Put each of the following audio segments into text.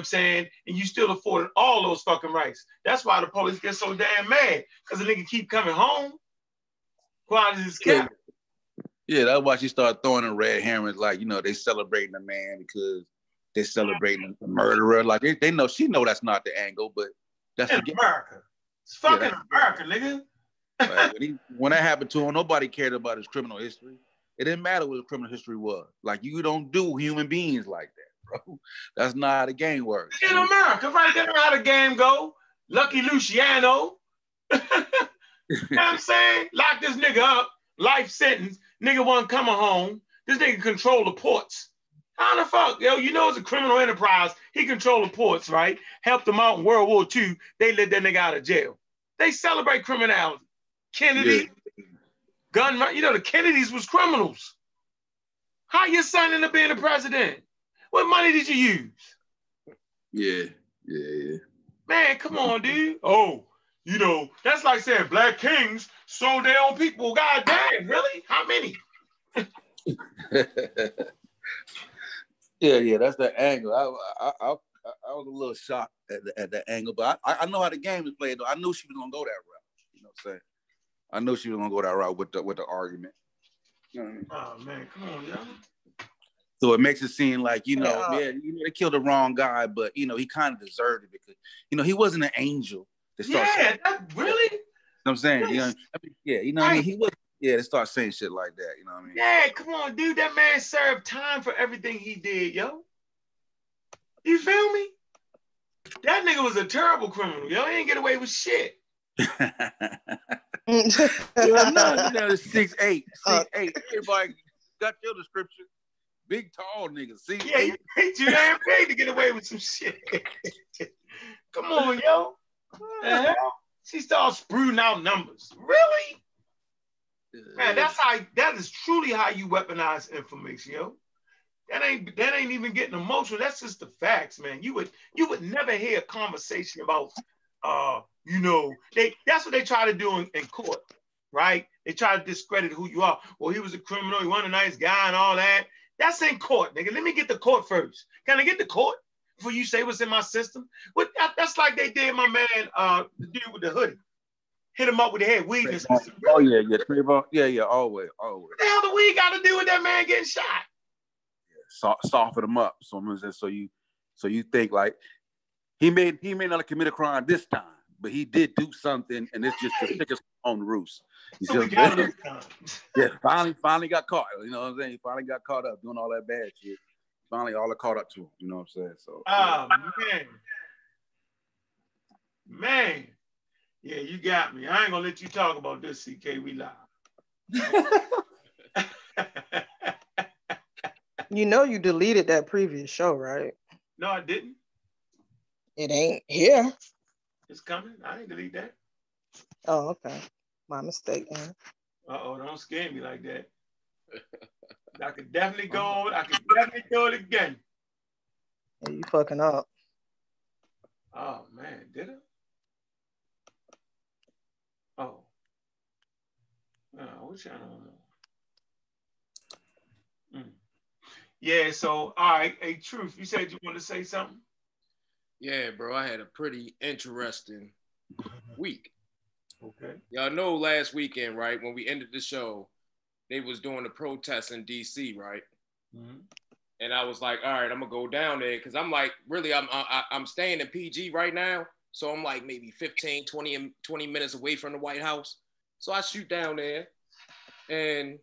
I'm saying? And you still afforded all those fucking rights. That's why the police get so damn mad, because the nigga keep coming home. Quality is kept. Yeah, that's why she started throwing in red herrings, like, you know, they celebrating the man because they're celebrating the murderer. Like they, they know she know that's not the angle, but that's America. It's fucking yeah, America, nigga. like, when, he, when that happened to him, nobody cared about his criminal history. It didn't matter what his criminal history was. Like you don't do human beings like that, bro. That's not how the game works. In America, right there, how the game go. Lucky Luciano. you know what I'm saying? Lock this nigga up, life sentence. Nigga wasn't coming home. This nigga control the ports. How the fuck, yo? You know it's a criminal enterprise. He control the ports, right? Helped them out in World War II. They let that nigga out of jail. They celebrate criminality. Kennedy, yeah. gun, you know, the Kennedys was criminals. How your son ended up being the president? What money did you use? Yeah, yeah, yeah. Man, come on, dude. Oh, you know, that's like saying black kings sold their own people. God damn, really? How many? yeah, yeah, that's the angle. I, I, I, I was a little shocked at the, at that angle, but I, I know how the game is played. Though I knew she was gonna go that route. You know what I'm saying? I knew she was gonna go that route with the with the argument. You know I mean? Oh man, come on, y'all. So it makes it seem like you know, yeah, yeah you know, they killed the wrong guy, but you know he kind of deserved it because you know he wasn't an angel. to start yeah, that really. You know I'm saying, you know, I mean, yeah, you know, what I mean, he was, yeah, to start saying shit like that, you know what I mean? Yeah, come on, dude, that man served time for everything he did, yo. You feel me? That nigga was a terrible criminal, yo. He ain't get away with shit. well, no, you know, six eight, six uh, eight. Everybody got your description. Big tall nigga. See, yeah, you paid you damn paid to get away with some shit. Come on, yo. Hell? She starts spruiting out numbers. Really? Man, that's how that is truly how you weaponize information, yo. That ain't that ain't even getting emotional. That's just the facts, man. You would you would never hear a conversation about uh you know, they that's what they try to do in, in court, right? They try to discredit who you are. Well, he was a criminal, he wasn't a nice guy and all that. That's in court, nigga. Let me get the court first. Can I get the court before you say what's in my system? What that, that's like they did my man, uh, the dude with the hoodie. Hit him up with the head weed. Oh, oh yeah, yeah, Trayvon. Yeah, yeah, always, always. What the hell the weed got to do with that man getting shot? Yeah, so, soften him up. So, so you, so you think like he may he may not have committed a crime this time but he did do something, and it's just the tickets on the roost. He so just, yeah, finally, finally got caught. You know what I'm saying? He finally got caught up doing all that bad shit. Finally, all it caught up to him. You know what I'm saying? So. Oh man, man, yeah, you got me. I ain't gonna let you talk about this, CK. We live. you know, you deleted that previous show, right? No, I didn't. It ain't here. It's coming. I didn't delete that. Oh, okay. My mistake. Uh oh, don't scare me like that. I could definitely go. I could definitely do it again. Yeah, you fucking up. Oh man, did it? Oh. Oh, which I don't know. Mm. Yeah, so all right, hey truth, you said you want to say something? Yeah, bro, I had a pretty interesting week. Okay. Y'all know last weekend, right, when we ended the show, they was doing the protests in DC, right? Mm-hmm. And I was like, all right, I'm gonna go down there because I'm like, really, I'm I, I'm staying in PG right now, so I'm like maybe 15, 20, 20 minutes away from the White House. So I shoot down there, and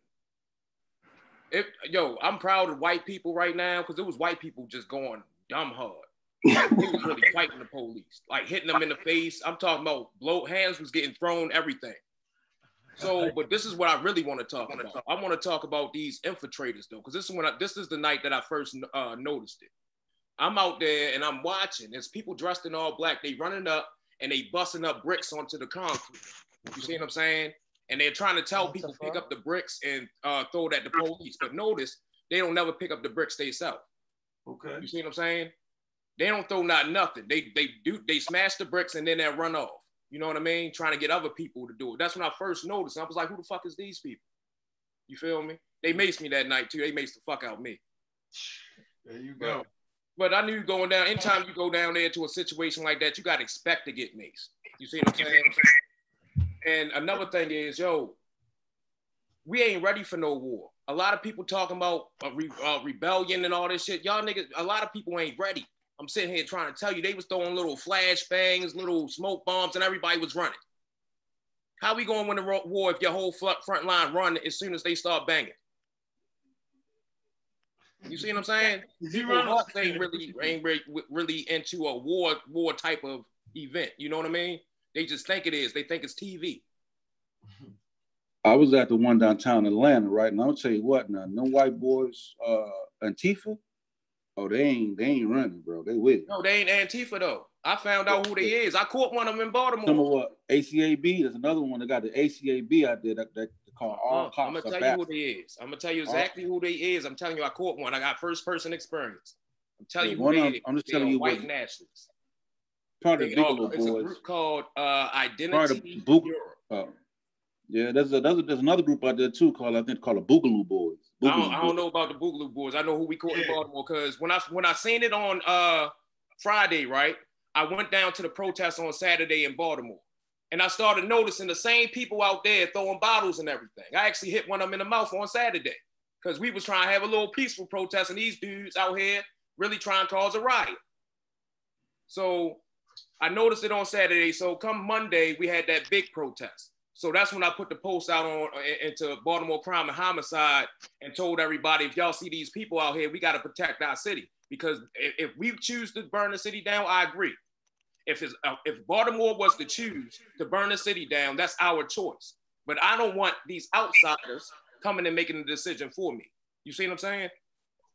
if yo, I'm proud of white people right now because it was white people just going dumb hard he was really fighting the police, like hitting them in the face. I'm talking about blow hands was getting thrown, everything. So, but this is what I really want to talk about. I want to talk about these infiltrators though, because this is when I, this is the night that I first uh, noticed it. I'm out there and I'm watching. There's people dressed in all black. They running up and they busting up bricks onto the concrete. You see what I'm saying? And they're trying to tell people pick up the bricks and uh, throw it at the police. But notice they don't never pick up the bricks themselves. Okay. You see what I'm saying? They don't throw not nothing. They they do they smash the bricks and then they run off. You know what I mean? Trying to get other people to do it. That's when I first noticed. I was like, who the fuck is these people? You feel me? They maced me that night too. They maced the fuck out me. There you go. But I knew going down, anytime you go down there to a situation like that, you got to expect to get maced. You see what I'm saying? And another thing is, yo, we ain't ready for no war. A lot of people talking about re- uh, rebellion and all this shit. Y'all niggas, a lot of people ain't ready. I'm sitting here trying to tell you, they was throwing little flashbangs, little smoke bombs, and everybody was running. How we going to win a war if your whole front line run as soon as they start banging? You see what I'm saying? People ain't really ain't really into a war war type of event. You know what I mean? They just think it is. They think it's TV. I was at the one downtown Atlanta, right? And I'll tell you what, now, no white boys, uh, Antifa, oh, they ain't they ain't running, bro. They with No, they ain't Antifa though. I found out who they is. I caught one of them in Baltimore. Remember what? ACAB. There's another one that got the ACAB out there that, that call all uh, cops. I'm gonna tell you who they is. I'm gonna tell you exactly who they is. I'm telling you, I caught one. I got first person experience. I'm telling yeah, you, who they, I'm just telling you, white nationalists. Part of the Boogaloo It's a group called uh, Identity Europe. Yeah, there's a, there's a, there's another group out there too called I think called the Boogaloo Boys. Boogaloo I, don't, I don't know about the Boogaloo Boys. I know who we caught yeah. in Baltimore because when I when I seen it on uh, Friday, right? I went down to the protest on Saturday in Baltimore. And I started noticing the same people out there throwing bottles and everything. I actually hit one of them in the mouth on Saturday because we was trying to have a little peaceful protest, and these dudes out here really trying to cause a riot. So I noticed it on Saturday. So come Monday, we had that big protest. So that's when I put the post out on into Baltimore Crime and Homicide and told everybody, if y'all see these people out here, we got to protect our city because if we choose to burn the city down, I agree. If it's, uh, if Baltimore was to choose to burn the city down, that's our choice. But I don't want these outsiders coming and making the decision for me. You see what I'm saying?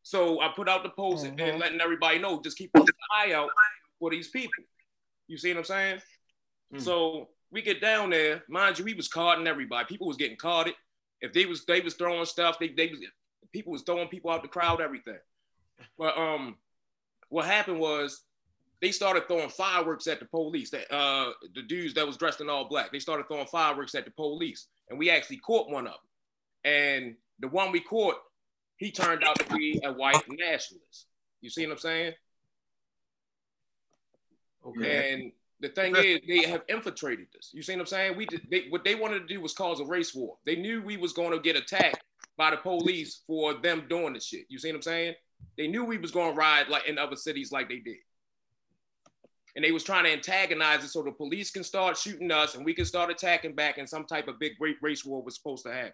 So I put out the post mm-hmm. and letting everybody know, just keep an eye out for these people. You see what I'm saying? Mm. So we get down there, mind you, we was carding everybody. People was getting carded. If they was they was throwing stuff, they they was people was throwing people out the crowd, everything. But um, what happened was they started throwing fireworks at the police. That uh, the dudes that was dressed in all black, they started throwing fireworks at the police, and we actually caught one of them. And the one we caught, he turned out to be a white nationalist. You see what I'm saying? Okay. And the thing is, they have infiltrated this. You see what I'm saying? We did, they, what they wanted to do was cause a race war. They knew we was going to get attacked by the police for them doing this shit. You see what I'm saying? They knew we was going to ride like in other cities like they did and they was trying to antagonize it so the police can start shooting us and we can start attacking back and some type of big great race war was supposed to happen.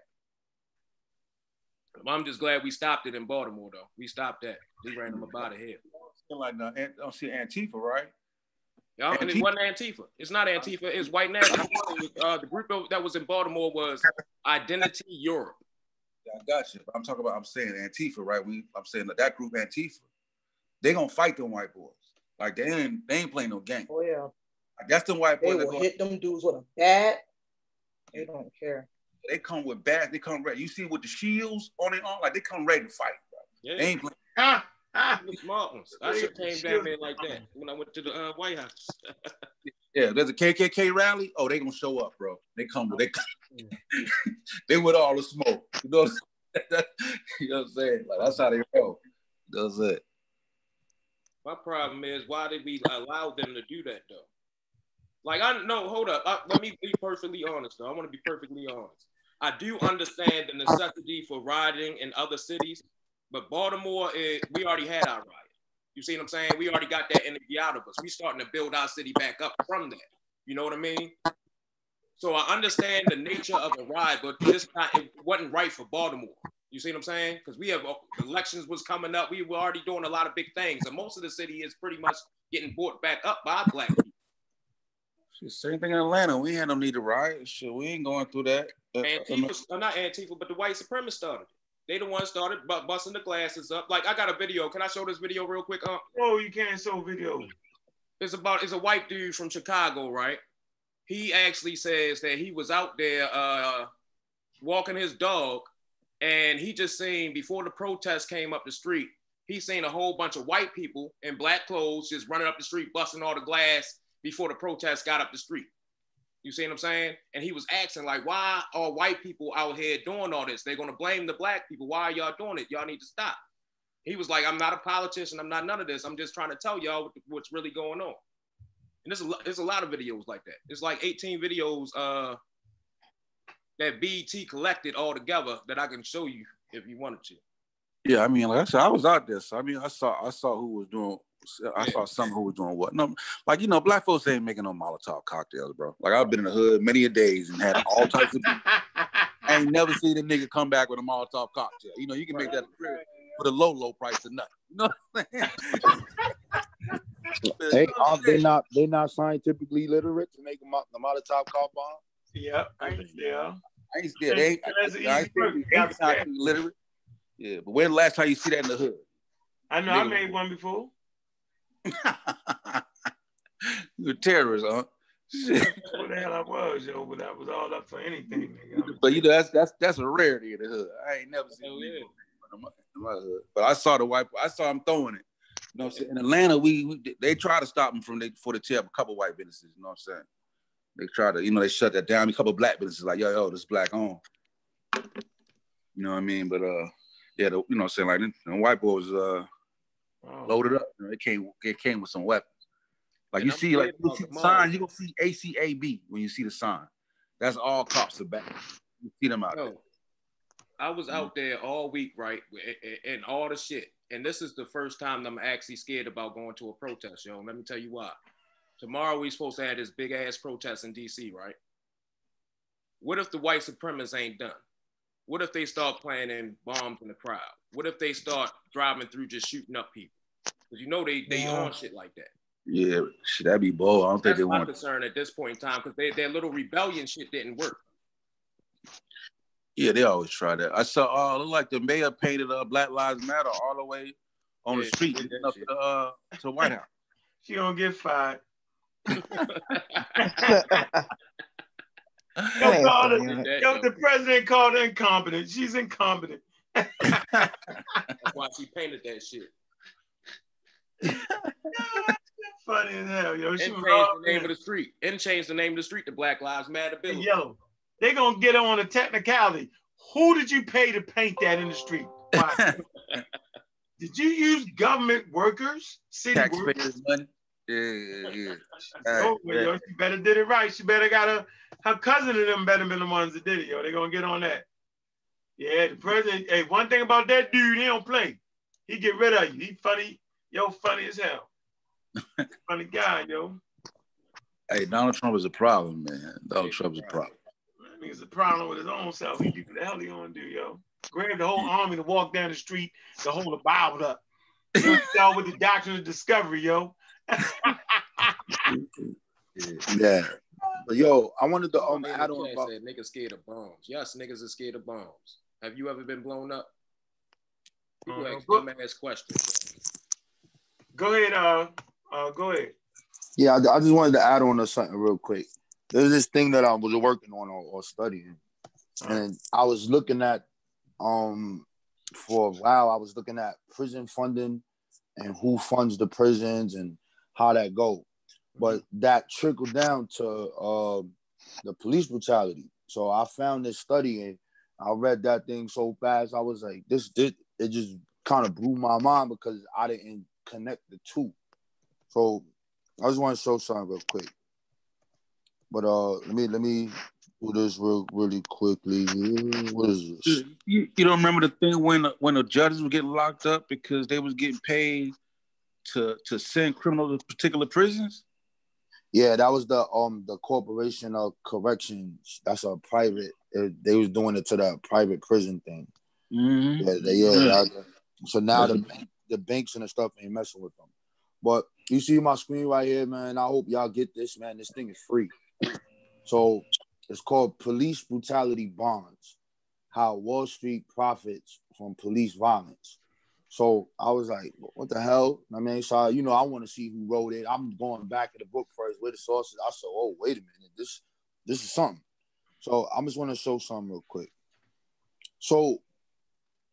I'm just glad we stopped it in Baltimore though. We stopped that. We ran them about of here. Like I don't see Antifa, right? Yeah, Antifa. it wasn't Antifa. It's not Antifa. It's white national. uh, the group that was in Baltimore was Identity Europe. Yeah, I got you. I'm talking about. I'm saying Antifa, right? We, I'm saying that that group Antifa, they gonna fight them white boys. Like they ain't they ain't playing no game. Oh yeah. Like that's the white boys. They will hit them dudes with a bat. They don't care. They come with bats. They come ready. You see with the shields on their arm, like they come ready to fight. Bro. Yeah. They ain't playing. Ah, ah. The smart ones. I should came down there like that when I went to the uh, White House. yeah, there's a KKK rally. Oh, they gonna show up, bro. They come with they. Come. they with all the smoke. You know, you know what I'm saying? Like that's how they go. That's it. My problem is why did we allow them to do that though? Like I know, hold up. I, let me be perfectly honest though. I want to be perfectly honest. I do understand the necessity for riding in other cities, but Baltimore, is, we already had our riot. You see what I'm saying? We already got that energy out of us. We starting to build our city back up from that. You know what I mean? So I understand the nature of a ride, but this not, it wasn't right for Baltimore. You see what I'm saying? Because we have uh, elections was coming up. We were already doing a lot of big things, and most of the city is pretty much getting bought back up by black people. Same thing in Atlanta. We had no need to riot. Shit, we ain't going through that. Uh, uh Antifa, uh, not Antifa, but the white supremacists started. They the ones started bu- busting the glasses up. Like I got a video. Can I show this video real quick? Uh? Oh, you can't show video. It's about it's a white dude from Chicago, right? He actually says that he was out there uh, walking his dog and he just seen before the protest came up the street, he seen a whole bunch of white people in black clothes just running up the street, busting all the glass before the protest got up the street. You see what I'm saying? And he was asking, like, why are white people out here doing all this? They're gonna blame the black people. Why are y'all doing it? Y'all need to stop. He was like, I'm not a politician. I'm not none of this. I'm just trying to tell y'all what's really going on. And there's a, there's a lot of videos like that. It's like 18 videos uh, that BET collected all together that I can show you if you wanted to. Yeah, I mean, like I said, I was out there, so I mean, I saw I saw who was doing. I yeah. saw some who was doing what. No, like you know, black folks ain't making no Molotov cocktails, bro. Like I've been in the hood many a days and had all types of. I ain't never seen a nigga come back with a Molotov cocktail. You know, you can make that for the low, low price of nothing. You know what I'm saying? hey, are they not they not scientifically literate to make a, the Molotov car bomb? Yeah, I ain't yeah. I ain't scared. They ain't, I, I, I ain't scientifically literate. Yeah, but when the last time you see that in the hood? I know Nigga. I made one before. You're a terrorist, huh? what the hell I was, yo, but I was all up for anything, nigga. But you know, that's that's that's a rarity in the hood. I ain't never seen it in my, in my hood. But I saw the white I saw him throwing it. You know what I'm saying? In Atlanta, we, we they try to stop him from they for the tip a couple white businesses, you know what I'm saying? They try to, you know, they shut that down. A couple black businesses like, yo, yo, this black on. You know what I mean? But uh yeah, the, you know, what I'm saying like the white boy was uh, oh. loaded up. You know, it came it came with some weapons. Like and you I'm see, like you see signs, you gonna see ACAB when you see the sign. That's all cops are back. You see them out Yo, there. I was mm-hmm. out there all week, right, and all the shit. And this is the first time I'm actually scared about going to a protest, yo. Let me tell you why. Tomorrow we supposed to have this big ass protest in DC, right? What if the white supremacists ain't done? What if they start planting bombs in the crowd? What if they start driving through just shooting up people? Because you know they they yeah. on shit like that. Yeah, should that be bold? I don't That's think they want. That's my want. concern at this point in time because they, their little rebellion shit didn't work. Yeah, they always try that. I saw, oh, look like the mayor painted uh, Black Lives Matter all the way on yeah, the street up to, uh, to White House. she gonna get fired. Yo, her, yo, the president called her incompetent. She's incompetent. That's why she painted that shit. Funny as hell, yo. She and changed the name of the street. And changed the name of the street to Black Lives Matter. Bill. Yo, they gonna get on a technicality. Who did you pay to paint that in the street? did you use government workers, city Taxpayers workers? money. Yeah, yeah, yeah. oh, well, yo, she better did it right. She better got a her cousin of them better been the ones that did it, yo. They gonna get on that. Yeah, the president. Hey, one thing about that dude, he don't play. He get rid of you. He funny, yo, funny as hell. funny guy, yo. Hey, Donald Trump is a problem, man. Donald Trump is a problem. I mean, it's a problem with his own self. He do what the hell he gonna do, yo. Grab the whole army to walk down the street to hold the Bible up. You know, with the doctrine of discovery, yo yeah. But yo, I wanted to um, add on about said, niggas scared of bombs. Yes, niggas are scared of bombs. Have you ever been blown up? People uh, ask dumbass questions. Go ahead, uh, uh, go ahead. Yeah, I, I, just wanted to add on to something real quick. There's this thing that I was working on or, or studying, and I was looking at um for a while. I was looking at prison funding and who funds the prisons and how that go. But that trickled down to uh, the police brutality. So I found this study and I read that thing so fast. I was like, this did it just kind of blew my mind because I didn't connect the two. So I just want to show something real quick. But uh let me let me do this real really quickly. What is this? You, you don't remember the thing when when the judges were getting locked up because they was getting paid to to send criminals to particular prisons? Yeah, that was the um the corporation of corrections. That's a private. They was doing it to the private prison thing. Mm-hmm. Yeah, they, yeah. so now the the banks and the stuff ain't messing with them. But you see my screen right here, man. I hope y'all get this, man. This thing is free. So it's called Police Brutality Bonds. How Wall Street profits from police violence. So I was like, what the hell? I mean, so you know, I want to see who wrote it. I'm going back in the book first with the sources. I said, oh, wait a minute, this this is something. So I'm just want to show something real quick. So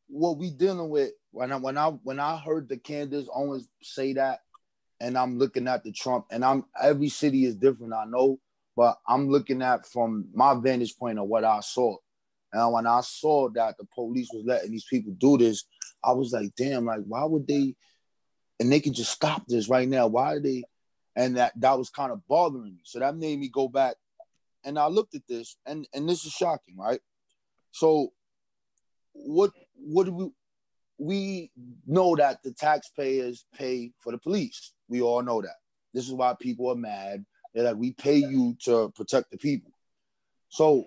what we dealing with when I when I when I heard the Candace Owens say that, and I'm looking at the Trump, and I'm every city is different, I know, but I'm looking at from my vantage point of what I saw. And when I saw that the police was letting these people do this, I was like, damn, like why would they? And they could just stop this right now. Why are they? And that that was kind of bothering me. So that made me go back, and I looked at this, and and this is shocking, right? So, what what do we? We know that the taxpayers pay for the police. We all know that. This is why people are mad. They're like, we pay you to protect the people. So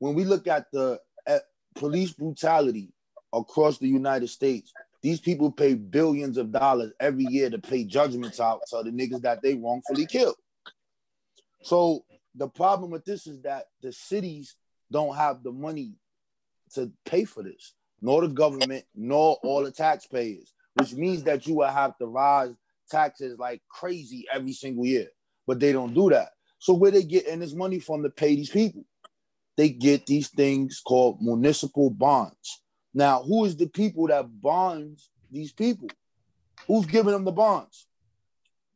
when we look at the at police brutality across the United States, these people pay billions of dollars every year to pay judgments out to the niggas that they wrongfully killed. So the problem with this is that the cities don't have the money to pay for this, nor the government, nor all the taxpayers, which means that you will have to rise taxes like crazy every single year. But they don't do that. So where they getting this money from to pay these people? They get these things called municipal bonds. Now, who is the people that bonds these people? Who's giving them the bonds?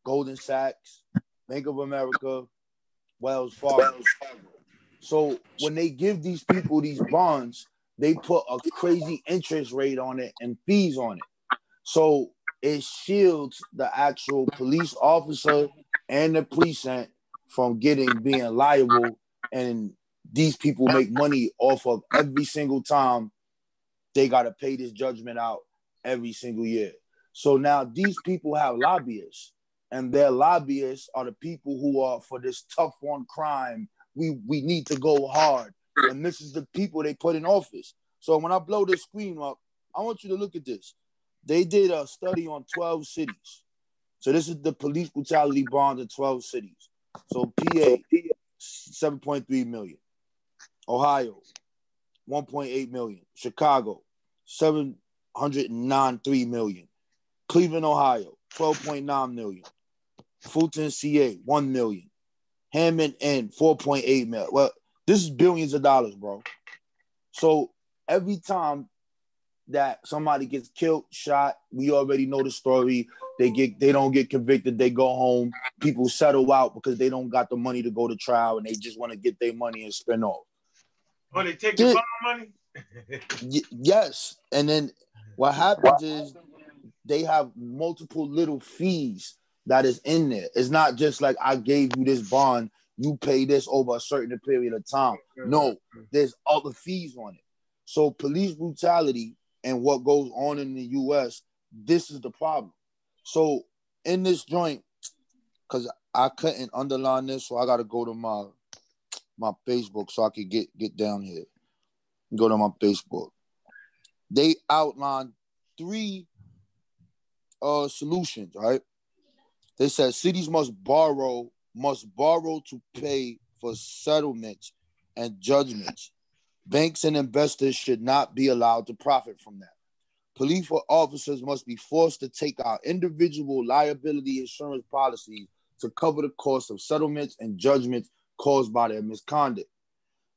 Goldman Sachs, Bank of America, Wells Fargo. So when they give these people these bonds, they put a crazy interest rate on it and fees on it. So it shields the actual police officer and the precinct from getting being liable and these people make money off of every single time they got to pay this judgment out every single year. So now these people have lobbyists, and their lobbyists are the people who are for this tough on crime. We we need to go hard, and this is the people they put in office. So when I blow this screen up, I want you to look at this. They did a study on 12 cities. So this is the police brutality bond in 12 cities. So PA, 7.3 million. Ohio, 1.8 million. Chicago, 793 million. Cleveland, Ohio, 12.9 million. Fulton, CA, 1 million. Hammond End, 4.8 million. Well, this is billions of dollars, bro. So every time that somebody gets killed, shot, we already know the story. They get they don't get convicted, they go home. People settle out because they don't got the money to go to trial and they just want to get their money and spin off. Oh, they take the bond money? y- yes. And then what happens is they have multiple little fees that is in there. It's not just like I gave you this bond, you pay this over a certain period of time. No, there's other fees on it. So police brutality and what goes on in the US, this is the problem. So in this joint, because I couldn't underline this, so I gotta go to my my Facebook so I could get get down here. Go to my Facebook. They outlined three uh solutions, right? They said cities must borrow, must borrow to pay for settlements and judgments. Banks and investors should not be allowed to profit from that. Police officers must be forced to take out individual liability insurance policies to cover the cost of settlements and judgments caused by their misconduct.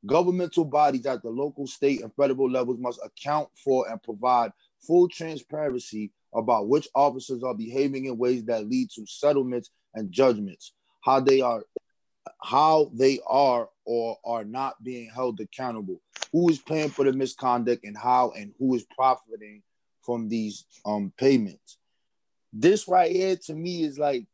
Governmental bodies at the local, state, and federal levels must account for and provide full transparency about which officers are behaving in ways that lead to settlements and judgments, how they are how they are or are not being held accountable, who is paying for the misconduct and how and who is profiting from these um payments. This right here to me is like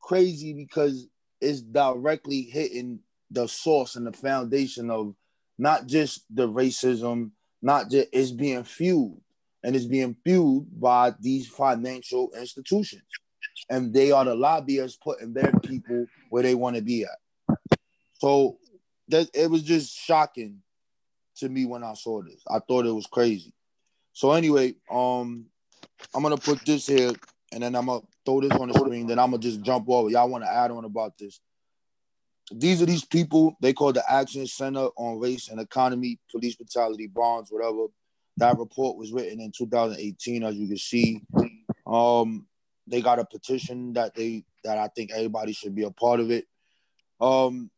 crazy because it's directly hitting the source and the foundation of not just the racism, not just it's being fueled and it's being fueled by these financial institutions. And they are the lobbyists putting their people where they want to be at. So that it was just shocking to me when I saw this. I thought it was crazy. So anyway, um, I'm gonna put this here, and then I'm gonna throw this on the screen. Then I'm gonna just jump over. Y'all want to add on about this? These are these people. They call the Action Center on Race and Economy, Police Brutality, Bonds, whatever. That report was written in 2018, as you can see. Um, they got a petition that they that I think everybody should be a part of it. Um,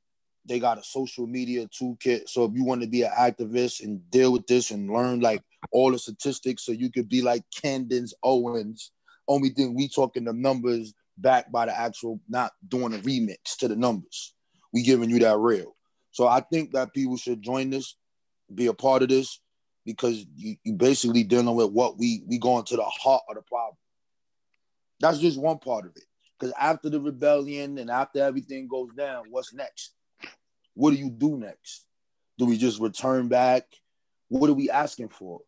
they got a social media toolkit. So if you want to be an activist and deal with this and learn like all the statistics, so you could be like Candace Owens. Only thing we talking the numbers backed by the actual, not doing a remix to the numbers. We giving you that real. So I think that people should join this, be a part of this, because you you basically dealing with what we we going to the heart of the problem. That's just one part of it. Because after the rebellion and after everything goes down, what's next? What do you do next? Do we just return back? What are we asking for?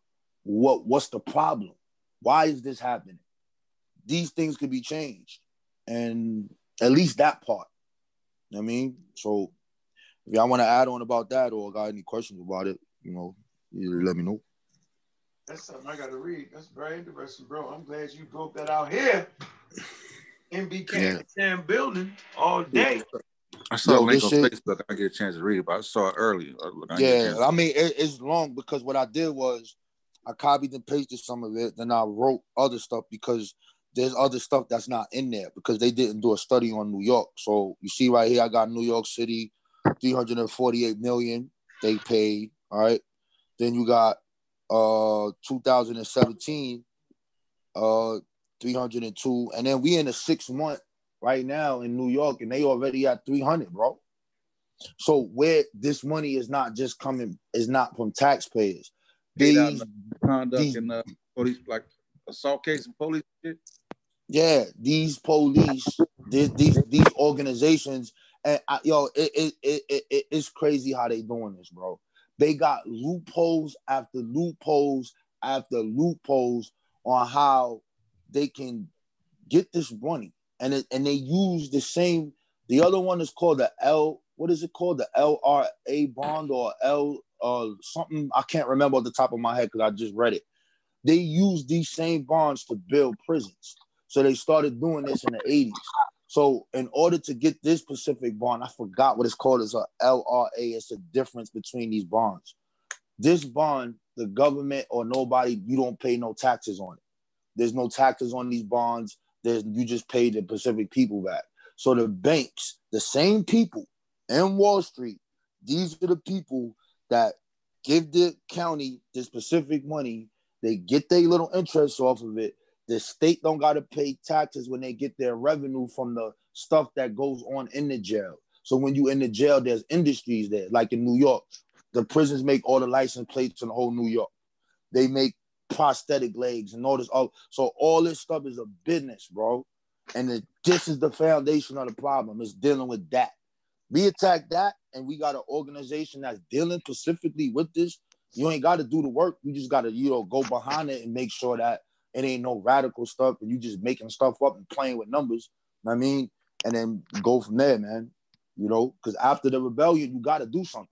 What what's the problem? Why is this happening? These things could be changed. And at least that part. You know I mean? So if y'all want to add on about that or got any questions about it, you know, let me know. That's something I gotta read. That's very interesting, bro. I'm glad you broke that out here. MBK yeah. building all day. I saw Yo, a link on shit, Facebook. I get a chance to read it, but I saw it earlier. I yeah, I mean it, it's long because what I did was I copied and pasted some of it, then I wrote other stuff because there's other stuff that's not in there because they didn't do a study on New York. So you see right here, I got New York City, 348 million they paid. All right. Then you got uh 2017, uh 302, and then we in the six month right now in New York, and they already at 300, bro. So where this money is not just coming is not from taxpayers. These conduct these, and uh, police like assault case and police shit. Yeah, these police, these these, these organizations, and I, yo, it, it, it, it, it's crazy how they doing this, bro. They got loopholes after loopholes after loopholes on how they can get this money, and it, and they use the same. The other one is called the L. What is it called? The LRA bond or L uh something I can't remember at the top of my head because I just read it. They use these same bonds to build prisons. So they started doing this in the 80s. So in order to get this specific bond, I forgot what it's called. It's a LRA. It's a difference between these bonds. This bond, the government or nobody, you don't pay no taxes on it. There's no taxes on these bonds. There's you just pay the Pacific people back. So the banks, the same people in Wall Street, these are the people that give the county the specific money. They get their little interest off of it. The state don't got to pay taxes when they get their revenue from the stuff that goes on in the jail. So when you in the jail, there's industries there, like in New York. The prisons make all the license plates in the whole New York. They make prosthetic legs and all this. All, so all this stuff is a business, bro. And this is the foundation of the problem. Is dealing with that. We attack that, and we got an organization that's dealing specifically with this. You ain't got to do the work. You just got to, you know, go behind it and make sure that it ain't no radical stuff, and you just making stuff up and playing with numbers. I mean, and then go from there, man. You know, because after the rebellion, you got to do something.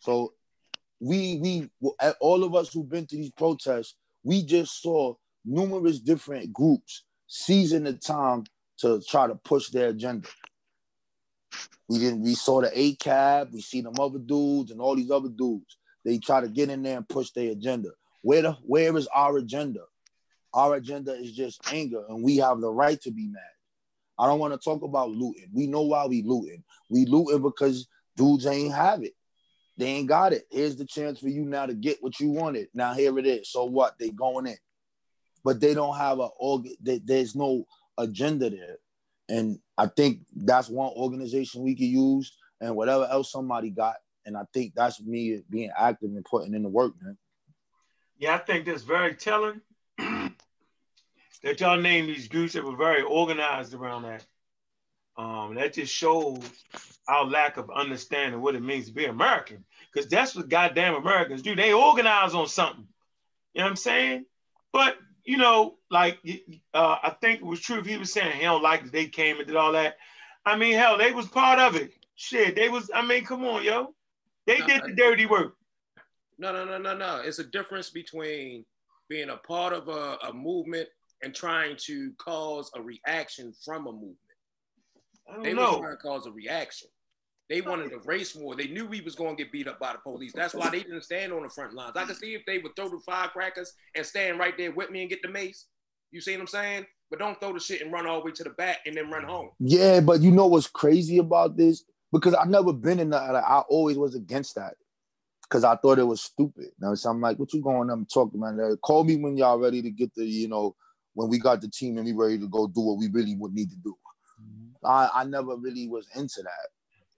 So we we all of us who've been to these protests, we just saw numerous different groups seizing the time to try to push their agenda. We didn't. We saw the ACAB. We see them other dudes and all these other dudes. They try to get in there and push their agenda. Where the where is our agenda? Our agenda is just anger, and we have the right to be mad. I don't want to talk about looting. We know why we looting. We looting because dudes ain't have it. They ain't got it. Here's the chance for you now to get what you wanted. Now here it is. So what? They going in, but they don't have a. There's no agenda there. And I think that's one organization we could use, and whatever else somebody got. And I think that's me being active and putting in the work, man. Yeah, I think that's very telling that y'all named these groups that were very organized around that. Um, that just shows our lack of understanding what it means to be American, because that's what goddamn Americans do. They organize on something. You know what I'm saying? But you know, like uh, I think it was true if he was saying he don't like that they came and did all that. I mean, hell, they was part of it. Shit, they was. I mean, come on, yo, they no, did the dirty work. No, no, no, no, no. It's a difference between being a part of a, a movement and trying to cause a reaction from a movement. they know. were trying to cause a reaction. They wanted to race more. They knew we was going to get beat up by the police. That's why they didn't stand on the front lines. I could see if they would throw the firecrackers and stand right there with me and get the mace. You see what I'm saying? But don't throw the shit and run all the way to the back and then run home. Yeah, but you know what's crazy about this? Because I've never been in that. Like, I always was against that because I thought it was stupid. Now, so I'm like, what you going up and talking, man? Call me when y'all ready to get the, you know, when we got the team and we ready to go do what we really would need to do. Mm-hmm. I, I never really was into that.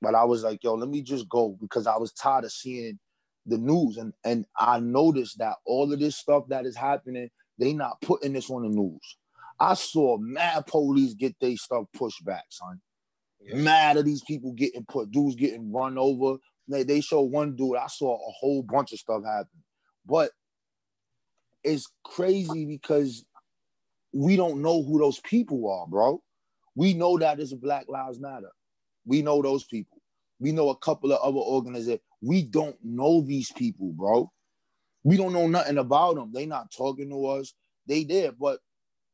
But I was like, yo, let me just go because I was tired of seeing the news, and and I noticed that all of this stuff that is happening, they not putting this on the news. I saw mad police get their stuff pushed back, son. Yeah. Mad at these people getting put, dudes getting run over. They, they show one dude, I saw a whole bunch of stuff happen. But it's crazy because we don't know who those people are, bro. We know that it's Black Lives Matter. We know those people. We know a couple of other organizations. We don't know these people, bro. We don't know nothing about them. They not talking to us. They there, but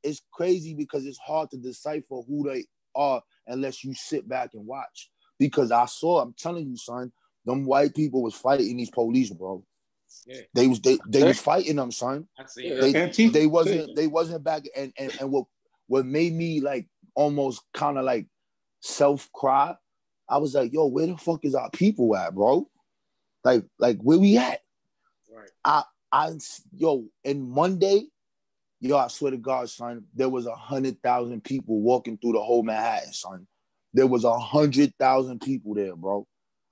it's crazy because it's hard to decipher who they are unless you sit back and watch. Because I saw, I'm telling you, son, them white people was fighting these police, bro. Yeah. They was they they was fighting them, son. I see. They, they wasn't they wasn't back and and, and what what made me like almost kind of like self cry. I was like, yo, where the fuck is our people at, bro? Like, like where we at? Right. I I yo, and Monday, yo, I swear to God, son, there was a hundred thousand people walking through the whole Manhattan, son. There was a hundred thousand people there, bro.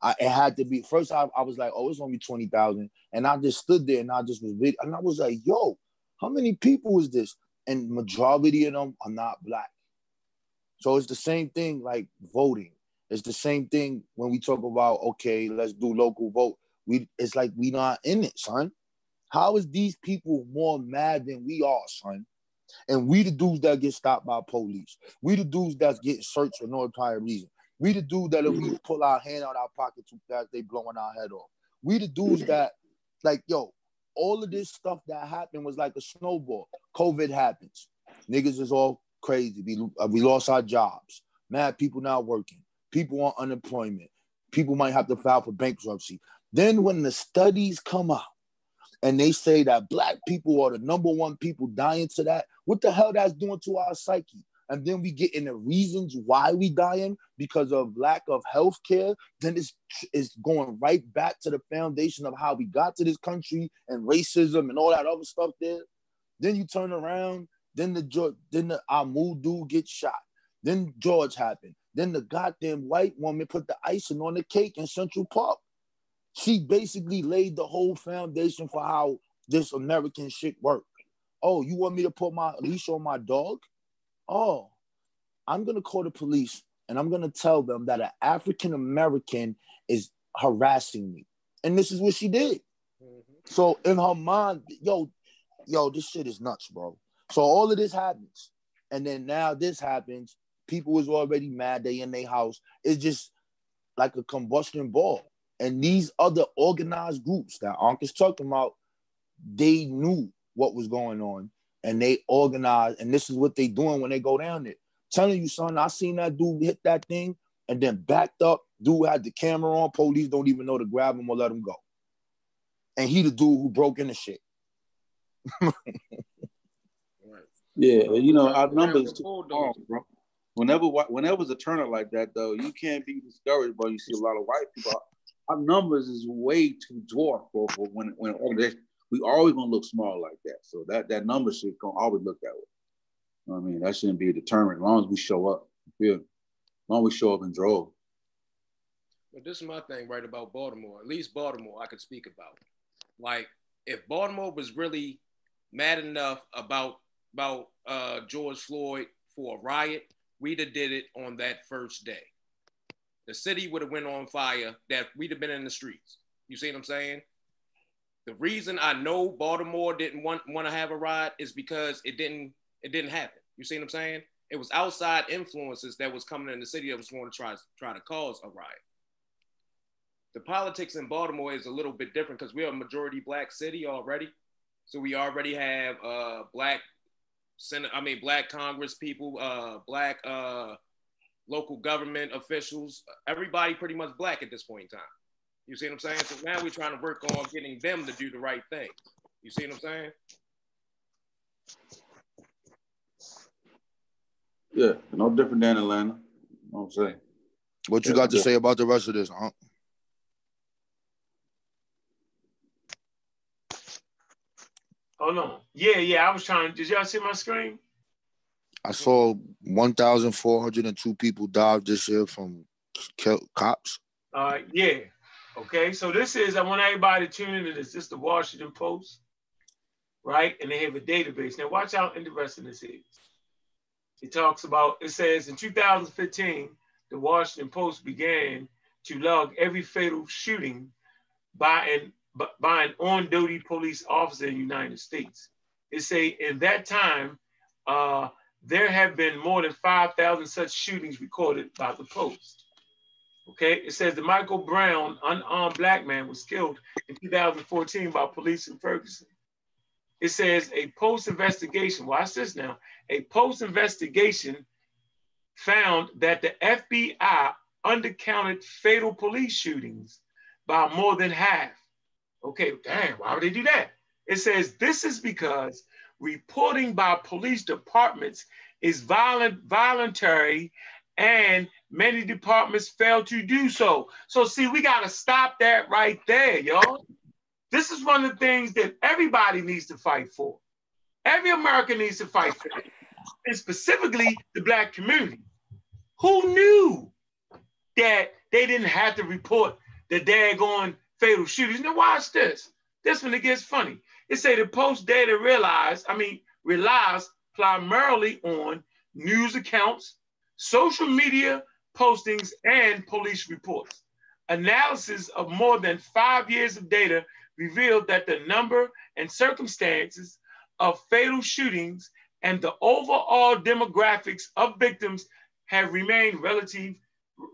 I, it had to be first. I, I was like, oh, it's only twenty thousand, and I just stood there and I just was big, and I was like, yo, how many people is this? And majority of them are not black. So it's the same thing like voting. It's the same thing when we talk about okay, let's do local vote. We it's like we not in it, son. How is these people more mad than we are, son? And we the dudes that get stopped by police. We the dudes that get searched for no entire reason. We the dudes that if we pull our hand out our pocket too fast, they blowing our head off. We the dudes that, like, yo, all of this stuff that happened was like a snowball. COVID happens. Niggas is all crazy. We, uh, we lost our jobs. Mad people not working. People on unemployment. People might have to file for bankruptcy. Then when the studies come out and they say that black people are the number one people dying to that, what the hell that's doing to our psyche? And then we get in the reasons why we dying because of lack of health care, then it's, it's going right back to the foundation of how we got to this country and racism and all that other stuff there. Then you turn around, then the then the Ahmaud dude gets shot. Then George happened. Then the goddamn white woman put the icing on the cake in Central Park. She basically laid the whole foundation for how this American shit worked. Oh, you want me to put my leash on my dog? Oh, I'm going to call the police and I'm going to tell them that an African American is harassing me. And this is what she did. Mm-hmm. So in her mind, yo, yo, this shit is nuts, bro. So all of this happens. And then now this happens. People is already mad. They in their house. It's just like a combustion ball. And these other organized groups that Ankh is talking about, they knew what was going on and they organize, and this is what they doing when they go down there. telling you, son, I seen that dude hit that thing and then backed up. Dude had the camera on. Police don't even know to grab him or let him go. And he the dude who broke in the shit. yeah, you know our numbers too long, bro. Whenever whenever it's a turner like that, though, you can't be discouraged, bro. You see a lot of white people. Our numbers is way too dwarf, bro, for when when organization we always gonna look small like that. So that that number should gonna always look that way. You know what I mean? That shouldn't be determined as long as we show up. Feel? As long as we show up and drove. But this is my thing, right, about Baltimore. At least Baltimore, I could speak about. Like, if Baltimore was really mad enough about about uh, George Floyd for a riot, we'd have did it on that first day. The city would have went on fire. That we'd have been in the streets. You see what I'm saying? The reason I know Baltimore didn't want want to have a ride is because it didn't it didn't happen. You see what I'm saying? It was outside influences that was coming in the city that was going to try try to cause a riot. The politics in Baltimore is a little bit different because we're a majority black city already. So we already have uh, black Senate, I mean black Congress people, uh, black uh, local government officials, everybody pretty much black at this point in time. You see what I'm saying? So now we're trying to work on getting them to do the right thing. You see what I'm saying? Yeah, no different than Atlanta. You know what I'm saying? What you yeah, got to yeah. say about the rest of this, huh? Hold on. Yeah, yeah. I was trying. Did y'all see my screen? I saw 1,402 people died this year from cops. Uh, yeah. Okay, so this is, I want everybody to tune into this. This is the Washington Post, right? And they have a database. Now, watch how interesting this is. It talks about, it says in 2015, the Washington Post began to log every fatal shooting by an by an on-duty police officer in the United States. It say in that time, uh, there have been more than 5,000 such shootings recorded by the Post. Okay, it says the Michael Brown unarmed black man was killed in 2014 by police in Ferguson. It says a post investigation, watch this now, a post investigation found that the FBI undercounted fatal police shootings by more than half. Okay, damn, why would they do that? It says this is because reporting by police departments is violent, voluntary, and many departments fail to do so. So see, we got to stop that right there, y'all. This is one of the things that everybody needs to fight for. Every American needs to fight for, and specifically the black community. Who knew that they didn't have to report the daggone fatal shootings? Now watch this. This one it gets funny. It say the post data realized, I mean, relies primarily on news accounts, social media postings, and police reports. Analysis of more than five years of data revealed that the number and circumstances of fatal shootings and the overall demographics of victims have remained relative,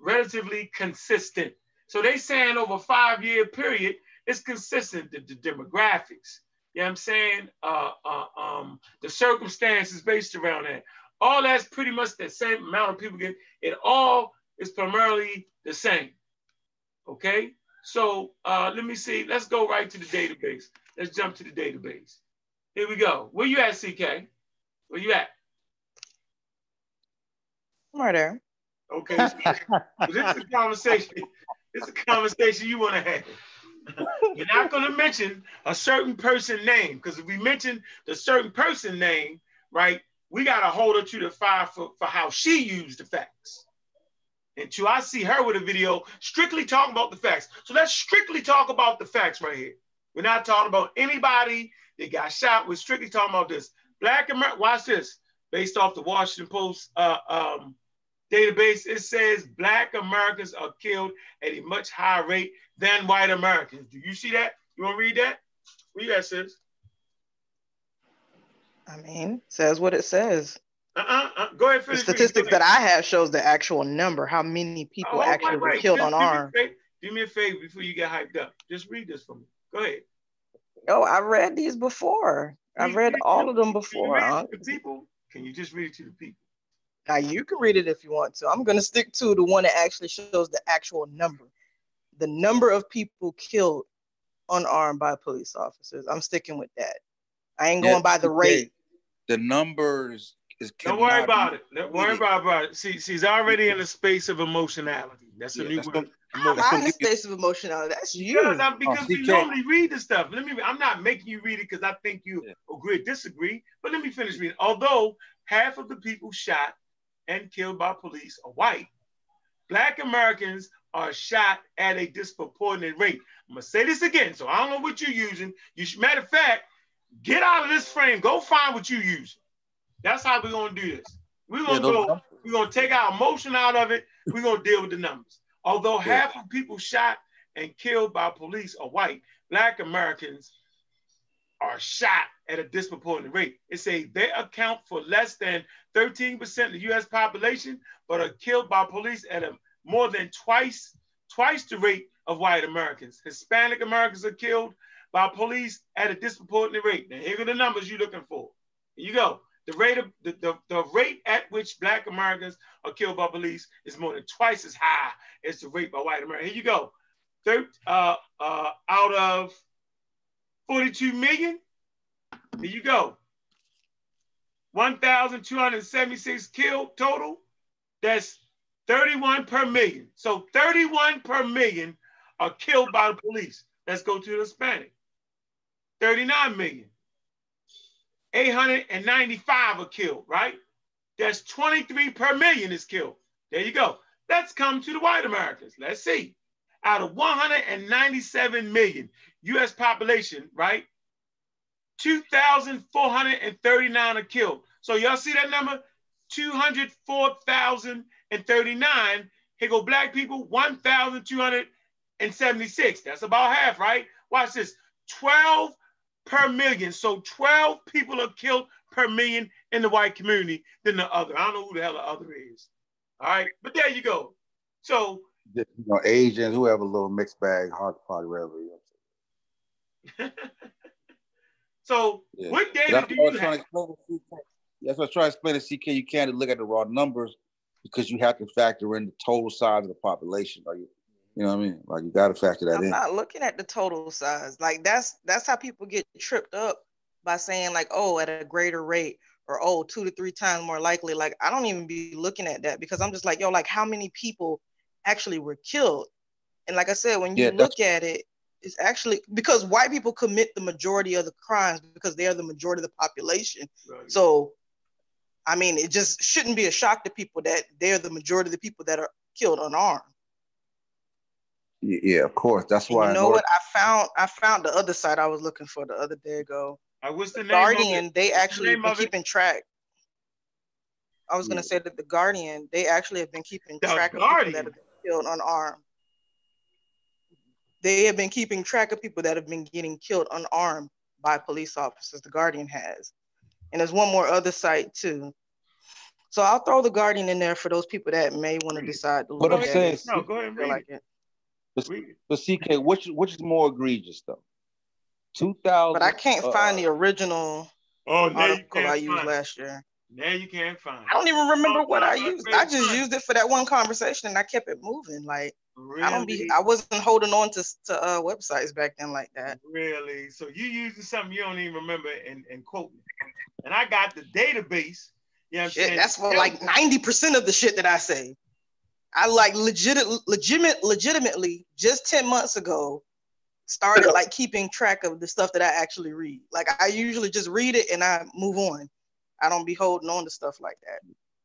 relatively consistent. So they saying over five year period, it's consistent, the, the demographics, you know what I'm saying? Uh, uh, um, the circumstances based around that. All that's pretty much the same amount of people get. It all is primarily the same. Okay? So uh, let me see. Let's go right to the database. Let's jump to the database. Here we go. Where you at, CK? Where you at? Right there. Okay. this is a conversation. This is a conversation you want to have. You're not going to mention a certain person name because if we mention the certain person name, right, we got to hold her to the fire for, for how she used the facts. And two, I see her with a video strictly talking about the facts. So let's strictly talk about the facts right here. We're not talking about anybody that got shot. We're strictly talking about this. Black America, watch this. Based off the Washington Post uh, um, database, it says Black Americans are killed at a much higher rate than white Americans. Do you see that? You want to read that? Read that, sis. I mean, says what it says. Uh-uh, uh, go ahead. The statistics that I have shows the actual number, how many people oh, actually wait, wait. were killed Just unarmed. Do me, do me a favor before you get hyped up. Just read this for me. Go ahead. Oh, I've read these before. I've read all of them before. Can you, the people? can you just read it to the people? Now you can read it if you want to. I'm gonna stick to the one that actually shows the actual number the number of people killed unarmed by police officers. I'm sticking with that. I ain't going yeah, by the rate. The numbers is. Don't worry about it. Don't worry about it. See, she's already in a space of emotionality. That's yeah, a new that's word. I'm in a space of emotionality. That's you. Because, I'm, because oh, we normally read the stuff. Let me. I'm not making you read it because I think you yeah. agree or disagree. But let me finish reading. Although half of the people shot and killed by police are white, Black Americans are shot at a disproportionate rate. I'm gonna say this again, so I don't know what you're using. You should, matter of fact, get out of this frame. Go find what you use. That's how we're gonna do this. We're gonna yeah, go. We're gonna take our emotion out of it. We're gonna deal with the numbers. Although yeah. half of people shot and killed by police are white, Black Americans are shot at a disproportionate rate. It say they account for less than 13% of the U.S. population, but are killed by police at a more than twice, twice the rate of white Americans. Hispanic Americans are killed by police at a disproportionate rate. Now, here are the numbers you're looking for. Here you go. The rate of the, the, the rate at which black Americans are killed by police is more than twice as high as the rate by white Americans. Here you go. Third, uh, uh, out of 42 million, here you go. 1,276 killed total. That's 31 per million. So 31 per million are killed by the police. Let's go to the Hispanic. 39 million. 895 are killed, right? That's 23 per million is killed. There you go. Let's come to the white Americans. Let's see. out of 197 million U.S. population, right? 2,439 are killed. So y'all see that number? 204,039. Here go black people, 1,276. That's about half, right? Watch this. 12 per million. So 12 people are killed per million in the white community than the other. I don't know who the hell the other is. All right, but there you go. So you know, Asians, whoever, little mixed bag, hard party, whatever. So yeah. what data do you have? That's what I try to explain to CK. You can't look at the raw numbers because you have to factor in the total size of the population. Are you? You know what I mean? Like you got to factor that I'm in. I'm not looking at the total size. Like that's that's how people get tripped up by saying like, oh, at a greater rate or oh, two to three times more likely. Like I don't even be looking at that because I'm just like, yo, like how many people actually were killed? And like I said, when you yeah, look at it, it's actually because white people commit the majority of the crimes because they are the majority of the population. Right. So I mean, it just shouldn't be a shock to people that they're the majority of the people that are killed unarmed. Yeah, of course. That's and why. You know what? I found I found the other site I was looking for the other day ago. Uh, I was the, the Guardian. They actually the been keeping track. I was yeah. gonna say that the Guardian. They actually have been keeping the track Guardian. of people that have been killed unarmed. They have been keeping track of people that have been getting killed unarmed by police officers. The Guardian has, and there's one more other site too. So I'll throw the Guardian in there for those people that may want to decide to look what I'm saying. No, go ahead and read like it. But, but CK, which which is more egregious though? Two thousand. But I can't uh, find the original oh, article I used last year. Now you can't find. I don't even remember oh, what I used. I just used it for that one conversation, and I kept it moving. Like really? I don't be. I wasn't holding on to to uh, websites back then like that. Really? So you using something you don't even remember and and quoting. And I got the database. You know shit. That's what like ninety percent of the shit that I say. I like legit, legitimate, legitimately just 10 months ago started like keeping track of the stuff that I actually read. Like I usually just read it and I move on. I don't be holding on to stuff like that.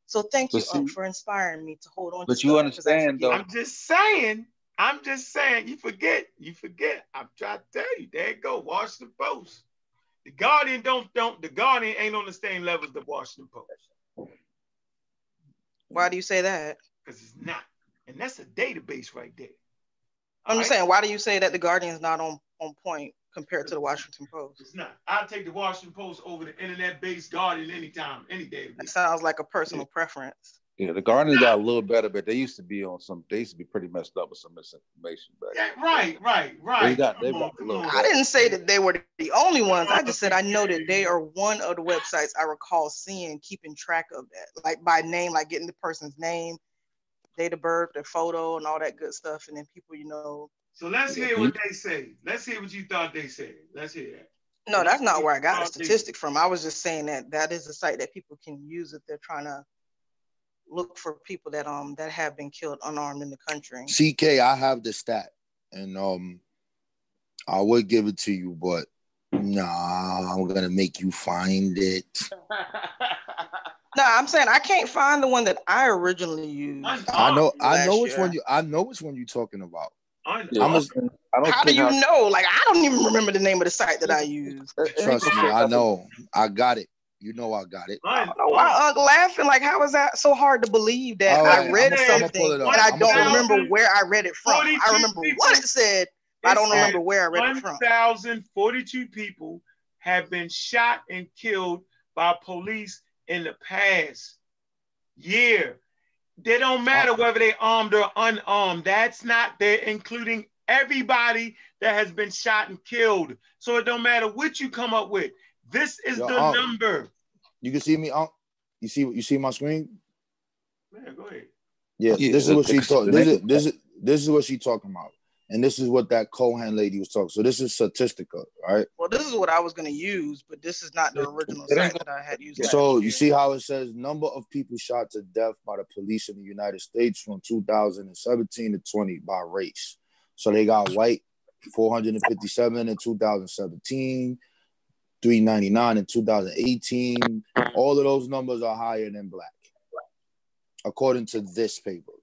So thank you um, see, for inspiring me to hold on. To stuff. But you understand though. I'm just saying. I'm just saying. You forget. You forget. I'm trying to tell you. There you go. Washington Post. The Guardian don't don't. The Guardian ain't on the same level as the Washington Post. Why do you say that? Because it's not. And that's a database right there. I'm just right? saying, why do you say that the Guardian's not on, on point compared to the Washington Post? It's not. I'll take the Washington Post over the internet-based Guardian anytime, any day. That sounds like a personal yeah. preference. Yeah, the Guardian got a little better, but they used to be on some. They used to be pretty messed up with some misinformation. But yeah, right, right, right. They got, they got I didn't say that they were the only ones. I just said I know that they are one of the websites I recall seeing keeping track of that, like by name, like getting the person's name, date of birth, their photo, and all that good stuff. And then people, you know. So let's hear what they say. Let's hear what you thought they said. Let's hear that. No, that's not where I got the statistic from. I was just saying that that is a site that people can use if they're trying to look for people that um that have been killed unarmed in the country. CK, I have the stat, and um, I would give it to you, but nah, I'm gonna make you find it. No, I'm saying I can't find the one that I originally used. I know, I know which year. one you, I know which one you're talking about. I know. A, I How do you I, know? Like I don't even remember the name of the site that I used. Uh, uh, uh, Trust me, I know. I got it. You know I got it. I oh, don't know why Uncle laughing. Like, how is that so hard to believe that right, I read I'm, something and I don't remember where I read it from? I remember people, what it said. I don't remember where I read it from. 1,042 people have been shot and killed by police in the past year. They don't matter whether they're armed or unarmed. That's not there, including everybody that has been shot and killed. So it don't matter what you come up with. This is Yo, the um, number. You can see me, um, you see you see my screen? Man, go ahead. Yeah, yeah this is what she talking. This is this is this is what she talking about. And this is what that Cohen lady was talking. So this is Statistica, right? Well, this is what I was going to use, but this is not the original site that I had used. So you see how it says number of people shot to death by the police in the United States from 2017 to 20 by race. So they got white 457 in 2017, 399 in 2018. All of those numbers are higher than black, according to this paper.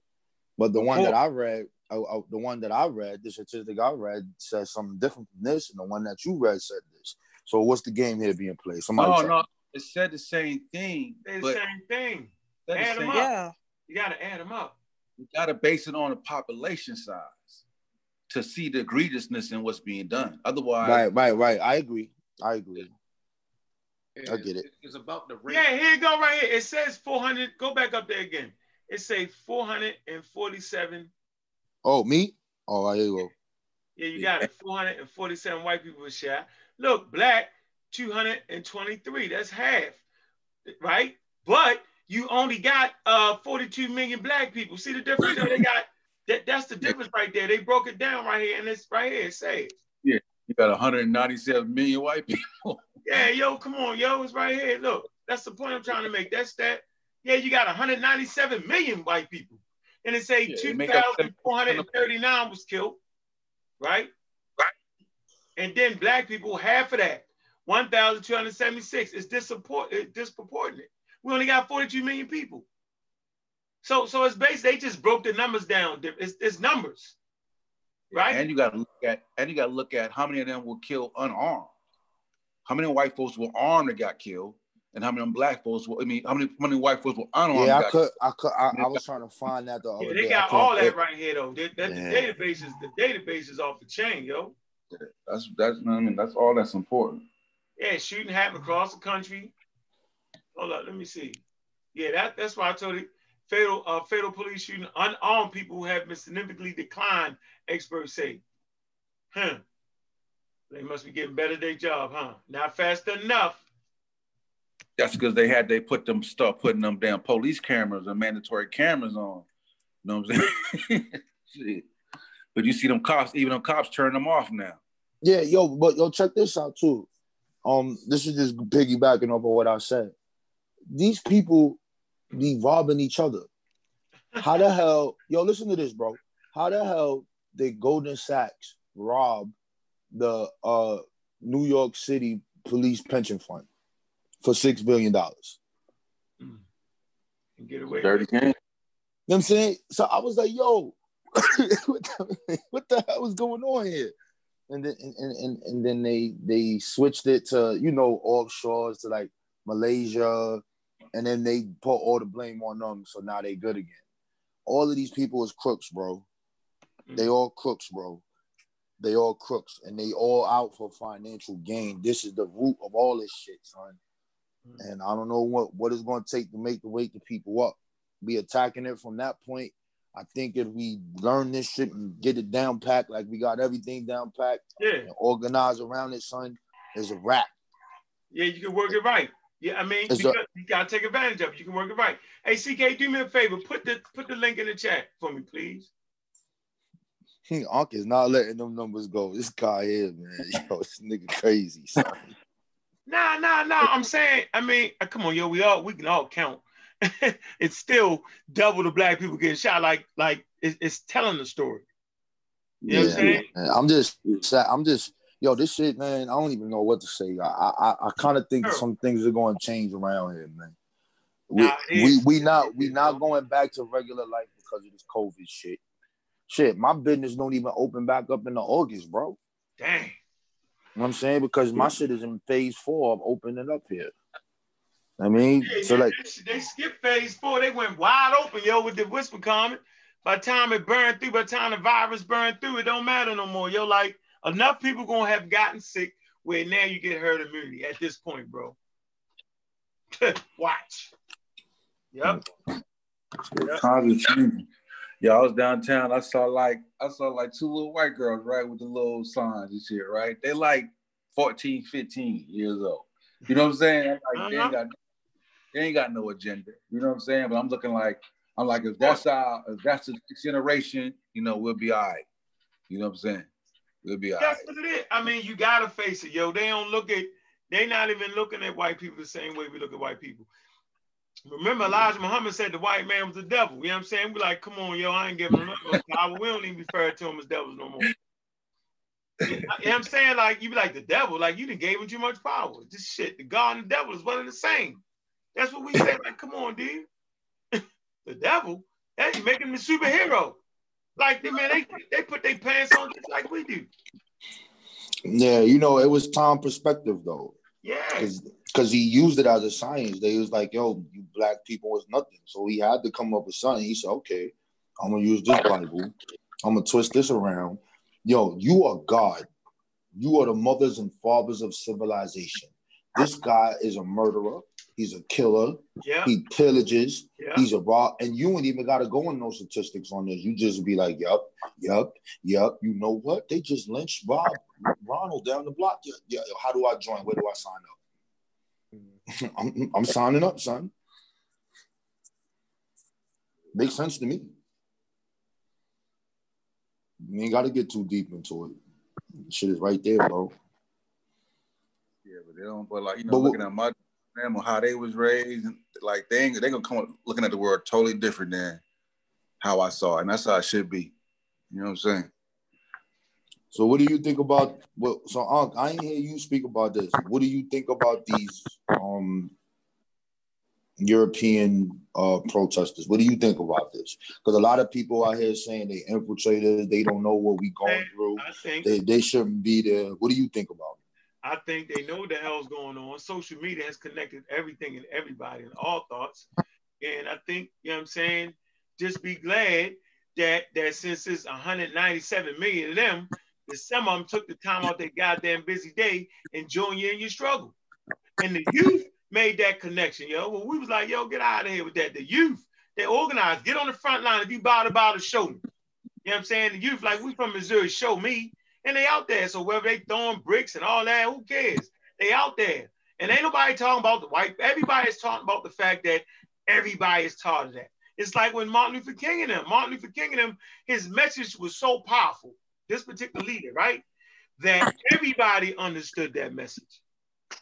But the one that oh. I read I, I, the one that I read, the statistic I read says something different from this, and the one that you read said this. So what's the game here being played? Somebody oh, no, no, it said the same thing. It's the same thing. said the Add 'em same- up. Yeah. You gotta add them up. You got to base it on the population size to see the egregiousness in what's being done. Otherwise, Right, right, right. I agree. I agree. It's, I get it. It's about the rate. Yeah, here you go right here. It says 400. Go back up there again. It say 447. Oh, me? Oh, here you go. Yeah, you got it. 447 white people were shot. Look, black 223. That's half, right? But you only got uh 42 million black people. See the difference? So they got that. That's the difference right there. They broke it down right here, and it's right here. It says, Yeah, you got 197 million white people. yeah, yo, come on, yo, it's right here. Look, that's the point I'm trying to make. That's that. Yeah, you got 197 million white people, and it say Yeah, they make up 2,439 was killed, right? Right. And then black people, half of that, 1,276 is disapport- is disproportionate. We only got 42 million people. So, so it's based. They just broke the numbers down. It's, it's numbers, right? And you got to look at and you got to look at how many of them were killed unarmed. How many white folks were armed that got killed, and how many black folks were? I mean, how many how many white folks were unarmed? Yeah, I got could, I could, I, I was trying to find that the other Yeah, day. they I got all that it- right here though. That, that Yeah. the database is the database is off the chain, yo. That's that's what I mean that's all that's important. Yeah, shooting happened across the country. Hold up, let me see. Yeah, that, that's why I told you fatal uh, fatal police shooting unarmed people who have been significantly declined, experts say. Huh. They must be getting better at their job, huh? Not fast enough. That's because they had they put them start putting them damn police cameras and mandatory cameras on. You know what I'm saying? But you see them cops, even them cops turn them off now. Yeah, yo, but yo, check this out too. Um, this is just piggybacking off of what I said. These people be robbing each other. How the hell, yo, listen to this, bro. How the hell did Goldman Sachs rob the uh New York City Police Pension Fund for six billion dollars? Mm. Get away Dirty with game. You know what I'm saying? So I was like, yo, what, the, what the hell is going on here? And then and, and, and then they they switched it to, you know, offshores to like Malaysia, and then they put all the blame on them. So now they good again. All of these people is crooks, bro. Mm. They all crooks, bro. They all crooks, and they all out for financial gain. This is the root of all this shit, son. Mm-hmm. And I don't know what what it's going to take to make the wake the people up. Be attacking it from that point. I think if we learn this shit and get it down packed, like we got everything down packed Yeah, and organize around it, son, is a wrap. yeah, you can work it right. Yeah, I mean, It's you, a- got, you gotta take advantage of it. You can work it right. Hey, CK, do me a favor. Put the put the link in the chat for me, please. Unc is not letting them numbers go. This guy here, man, yo, this nigga crazy, son. Nah, nah, nah. I'm saying, I mean, uh, come on, yo, we all we can all count. it's still double the black people getting shot. Like, like it's, it's telling the story. You know what I'm saying? man. I'm just, I'm just, yo, this shit, man. I don't even know what to say. I, I, I kind of think Sure. some things are going to change around here, man. We, Nah, we, we not, we not going back to regular life because of this COVID shit. Shit, my business don't even open back up in the August, bro. Dang. You know what I'm saying? Because my shit is in phase four of opening up here. I mean, Yeah, so yeah, like, they, they skipped phase four. They went wide open, yo, with the whisper comment. By the time it burned through, by the time the virus burned through, it don't matter no more. Yo, like enough people gonna have gotten sick where now you get herd immunity at this point, bro. Watch. Yep. Yeah, Times are changing. Yeah, I was downtown. I saw like I saw like two little white girls, right, with the little signs and shit, right? They like 14, 15 years old. You know what I'm saying? I'm like, they Uh-huh. ain't got they ain't got no agenda. You know what I'm saying? But I'm looking like I'm like, if that's our if that's the next generation, you know, we'll be all right. You know what I'm saying? We'll be all right. That's what it is. I mean, you gotta face it, yo. They don't look at. They not even looking at white people the same way we look at white people. Remember, Elijah Muhammad said the white man was the devil. You know what I'm saying? We like, come on, yo, I ain't giving him power. We don't even refer to him as devils no more. You know what I'm saying? Like, you be like the devil, like you didn't gave him too much power. This shit, the God and the devil is one and the same. That's what we say. Like, come on, dude. the devil, hey, you making him a superhero. Like, they man, they they put their pants on just like we do. Yeah, you know, it was time perspective though. Yeah. Because he used it as a science. They was like, yo, you black people was nothing. So he had to come up with something. He said, okay, I'm gonna use this Bible. I'm gonna twist this around. Yo, you are God. You are the mothers and fathers of civilization. This guy is a murderer. He's a killer. Yeah. He pillages. Yeah. He's a raw. And you ain't even got to go in no statistics on this. You just be like, yep, yep, yep. You know what? They just lynched Rob Ronald down the block. Yeah, yeah. How do I join? Where do I sign up? I'm, I'm signing up, son. Makes sense to me. You ain't got to get too deep into it. Shit is right there, bro. Yeah, but they don't. But like you know, But looking at my them how they was raised, like they ain't, they gonna come up looking at the world totally different than how I saw it, and that's how it should be. You know what I'm saying? So what do you think about what so Unc, I ain't hear you speak about this. What do you think about these um European uh protesters? What do you think about this? Because a lot of people out here saying they infiltrators, they don't know what we going through. I think They they shouldn't be there. What do you think about it? I think they know the hell's going on. Social media has connected everything and everybody and all thoughts. And I think, you know what I'm saying, just be glad that that since it's 197 million of them, that some of them took the time out their goddamn busy day and join you in your struggle. And the youth made that connection, yo. When we was like, yo, get out of here with that. The youth, they organized, get on the front line. If you to bow to show me. You know what I'm saying? The youth, like we from Missouri, show me. And they out there. So whether they throwing bricks and all that, who cares? They out there. And ain't nobody talking about the white. Everybody is talking about the fact that everybody is taught of that. It's like when Martin Luther King and him, Martin Luther King and him, his message was so powerful, this particular leader, right? That everybody understood that message.